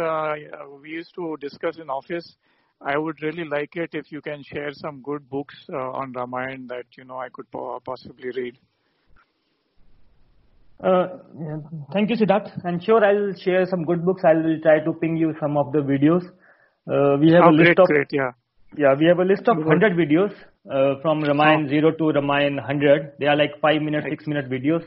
we used to discuss in office, I would really like it if you can share some good books on Ramayana that you know I could possibly read. Uh, thank you, Siddharth. And sure, I'll share some good books. I will try to ping you some of the videos. Uh, we have oh, a list great, of great, yeah. yeah, we have a list of Good. hundred videos uh, from Ramayan Oh. zero to Ramayan hundred. They are like five minute, six minute videos.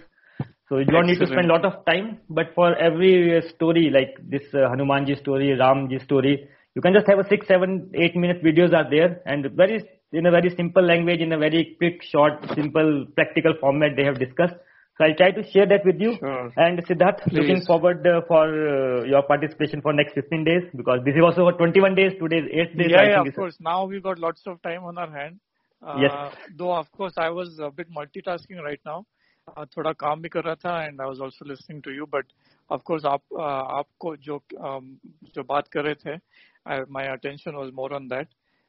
So you don't need to spend a lot of time, but for every uh, story like this uh, Hanumanji story, Ramji story, you can just have a six, seven, eight minute videos are there and very in a very simple language, in a very quick, short, simple, practical format they have discussed. So I'll try to share that with you. Sure. And Siddharth, Please. looking forward uh, for uh, your participation for next 15 days because this is also for 21 days. Today is 8th day. so Yeah, I yeah, think of it's- course. Now we've got lots of time on our hand. Uh, Yes. Though, of course, I was a bit multitasking right now. Uh, थोड़ा काम भी कर रहा था and I was also listening to you. But of course, आप uh, आपको जो um, जो बात कर रहे थे, I, my attention was more on that.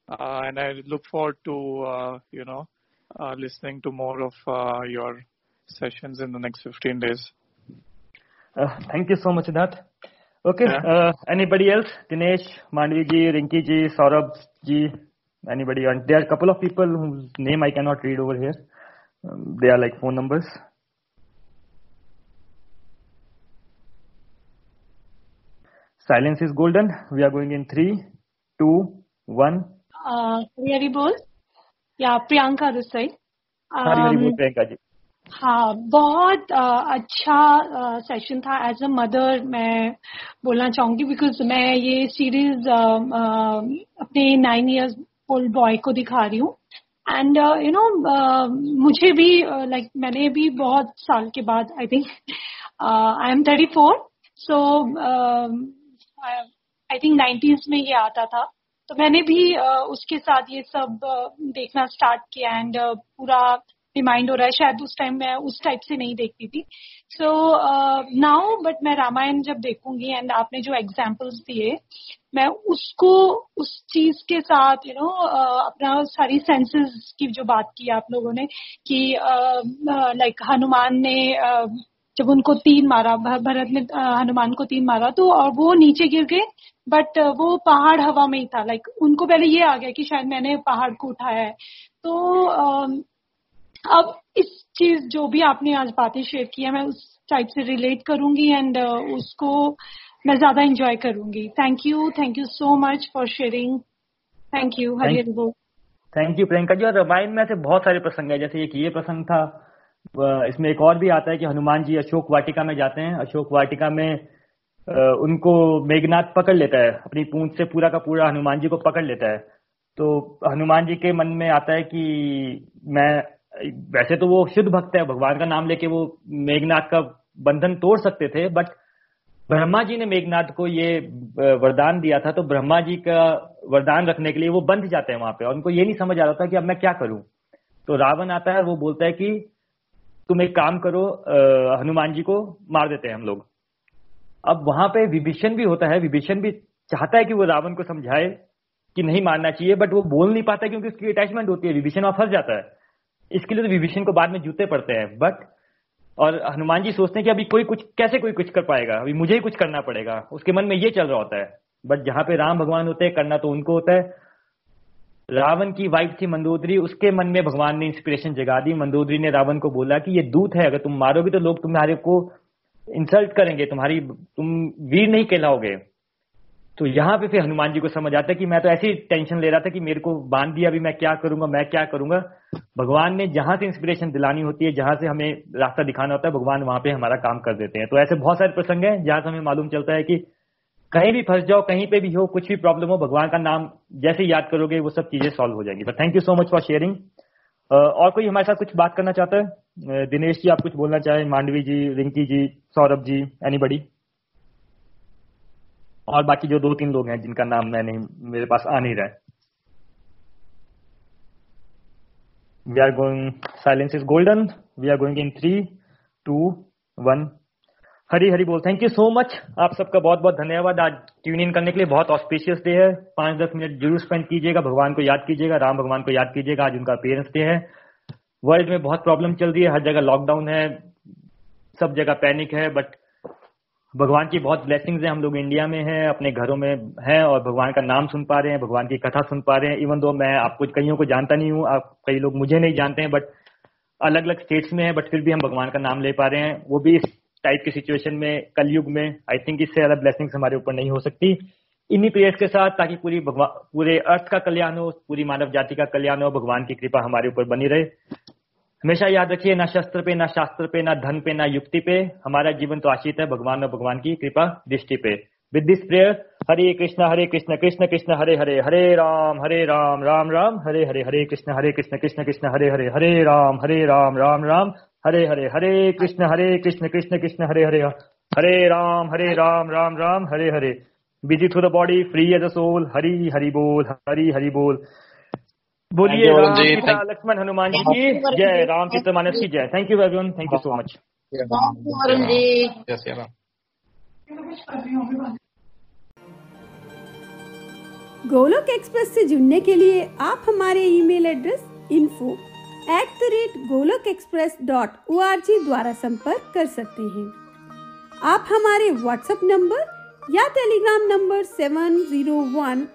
Uh, and I look forward to uh, you know uh, listening to more of uh, your sessions in the next 15 days. Uh, thank you so much, Siddharth. Okay, yeah. uh, anybody else? Dinesh, Manvi ji, Rinki ji, ji, anybody? And there are a couple of people whose name I cannot read over here. Um, they are like phone numbers. Silence is golden. We are going in three, two, one. Uh, Hari Yeah, Priyanka this side. Um, Hari Hari Priyanka ji. हाँ बहुत अच्छा session था. As a mother मैं बोलना चाहूँगी because मैं ये series अपने नाइन इयर्स ओल्ड बॉय को दिखा रही हूँ. एंड यू नो मुझे भी लाइक मैंने भी बहुत साल के बाद I think I am thirty four so I think nineties में ये आता था. तो मैंने भी uh, उसके साथ ये सब uh, देखना स्टार्ट किया एंड uh, पूरा रिमाइंड हो रहा है शायद उस टाइम मैं उस टाइप से नहीं देखती थी। सो नाउ बट मैं रामायण जब देखूँगी एंड आपने जो एग्जाम्पल्स दिए मैं उसको उस चीज़ के साथ यू you नो know, अपना सारी सेंसेस की जो बात की आप लोगों ने कि लाइक हनुमान ने uh, जब उनको तीन मारा भरत ने हनुमान को तीन मारा तो और वो नीचे गिर गए बट वो पहाड़ हवा में ही था। लाइक उनको पहले ये आ गया कि शायद मैंने पहाड़ को उठाया है। तो अम, अब इस चीज़ जो भी आपने आज बातें शेयर की है मैं उस टाइप से रिलेट करूँगी एंड uh, उसको मैं ज़्यादा एंजॉय करूँगी। Thank you thank you so much for sharing thank you Hari Thank- बोल थैंक यू प्रियंका जी और रामायण में ऐसे बहुत सारे प्रसंग है जैसे एक ये प्रसंग था इसमें एक और भी आता है कि हनुमान जी अशोक वाटिका में जाते हैं। अशोक वाटिका में उनको मेघनाथ पकड़ लेता है अपनी पूंछ से पूरा का पूरा हनुमान जी को पकड़ लेता है। तो हनुमान जी के मन में आता है कि मैं वैसे तो वो शुद्ध भक्त है, भगवान का नाम लेके वो मेघनाथ का बंधन तोड़ सकते थे बट ब्रह्मा जी ने मेघनाथ को ये वरदान दिया था तो ब्रह्मा जी का वरदान रखने के लिए वो बंध जाते हैं वहाँ पे, और उनको ये नहीं समझ आ रहा था कि अब मैं क्या करूँ। तो रावण आता है, वो बोलता है कि तुम एक काम करो हनुमान जी को मार देते हैं हम लोग। अब वहाँ पे विभीषण भी होता है, विभीषण भी चाहता है कि वो रावण को समझाए कि नहीं मारना चाहिए बट वो बोल नहीं पाता क्योंकि उसकी अटैचमेंट होती है, विभीषण वहाँ फंस जाता है। इसके लिए तो विभीषण को बाद में जूते पड़ते हैं बट और हनुमान जी सोचते हैं कि अभी कोई कुछ, कैसे कोई कुछ कर पाएगा? अभी मुझे ही कुछ करना पड़ेगा। उसके मन में ये चल रहा होता है। बट जहाँ पे राम भगवान होते हैं, करना तो उनको होता है। रावण की वाइफ थी मंदोदरी, उसके मन में भगवान ने इंस्पिरेशन जगा दी। मंदोदरी ने रावण को बोला कि ये दूत है, अगर तुम मारोगे तो लोग तुम्हारे को इंसल्ट करेंगे, तुम्हारी, तुम वीर नहीं कहलाओगे। तो यहाँ पे फिर हनुमान जी को समझ आता है कि मैं तो ऐसी टेंशन ले रहा था कि मेरे को बाँध दिया, अभी मैं क्या करूँगा, मैं क्या करूँगा। भगवान ने जहाँ से इंस्पिरेशन दिलानी होती है, जहाँ से हमें रास्ता दिखाना होता है, भगवान वहाँ पे हमारा काम कर देते हैं। तो ऐसे बहुत सारे प्रसंग हैं, जहाँ से हमें मालूम चलता है कि कहीं भी फंस जाओ, कहीं पे भी हो, कुछ भी प्रॉब्लम हो, भगवान का नाम जैसे याद करोगे, वो सब चीज़ें सॉल्व हो जाएँगी। Thank you so much for sharing और कोई हमारे साथ कुछ बात करना चाहता है? दिनेश जी, आप कुछ बोलना चाहें? मांडवी जी, रिंकी जी, सौरभ जी एनीबडी और बाकी जो दो तीन लोग हैं, जिनका नाम मैं नहीं मेरे पास आ नहीं रहा है। We are going silence is golden we are going in three two one Hari Hari बोल थैंक यू सो मच आप सबका बहुत बहुत धन्यवाद। आज ट्यून इन करने के लिए बहुत ऑस्पिशियस डे है। पाँच दस मिनट ज़रूर स्पेंड कीजिएगा। भगवान को याद कीजिएगा। राम भगवान को याद कीजिएगा। आज उनका पेरेंट्स डे है। वर्ल्ड में बहुत प्रॉब्लम चल रही है। हर जगह लॉकडाउन है। सब जगह पैनिक है। बट भगवान की बहुत ब्लेसिंग्स हैं, हम लोग इंडिया में हैं, अपने घरों में हैं और भगवान का नाम सुन पा रहे हैं, भगवान की कथा सुन पा रहे हैं। इवन दो मैं आपको कईयों को जानता नहीं हूँ, आप कई लोग मुझे नहीं जानते हैं बट अलग अलग स्टेट्स में है बट फिर भी हम भगवान का नाम ले पा रहे हैं। वो भी इस टाइप की सिचुएशन में, कलयुग में आई थिंक इससे ज़्यादा ब्लेसिंग्स हमारे ऊपर नहीं हो सकती। इन्हीं प्रेयर्स के साथ, ताकि पूरी भगवान पूरे अर्थ का कल्याण हो, पूरी मानव जाति का कल्याण हो, भगवान की कृपा हमारे ऊपर बनी रहे। हमेशा याद रखिए, ना शस्त्र पे, ना शास्त्र पे, ना धन पे, ना युक्ति पे। हमारा जीवन तो आश्रित है, भगवान और भगवान की कृपा दृष्टि पे। With this prayer Hare Krishna Hare Krishna Krishna Krishna, Hare Hare Hare Ram Hare Ram Ram Ram, Hare Hare Hare Krishna Hare Krishna Krishna Krishna, Hare Hare Hare Ram Hare Ram Ram Ram, Hare Hare Hare Krishna Hare Krishna Krishna Krishna, Hare Hare Hare Ram Hare Ram Ram Ram, Hare Hare. Busy through the body free as a soul Hari, Hari बोल, हरी, हरि बोल। बोलिए राम सीता लक्ष्मण हनुमान जी की। जय राम सीता मानस की जय। Thank you everyone thank you so much Varun ji Golok express से जुड़ने के लिए आप हमारे email address info at the rate Golok express dot O द्वारा संपर्क कर सकते हैं। आप हमारे व्हाट्सएप नंबर या Telegram number seven zero one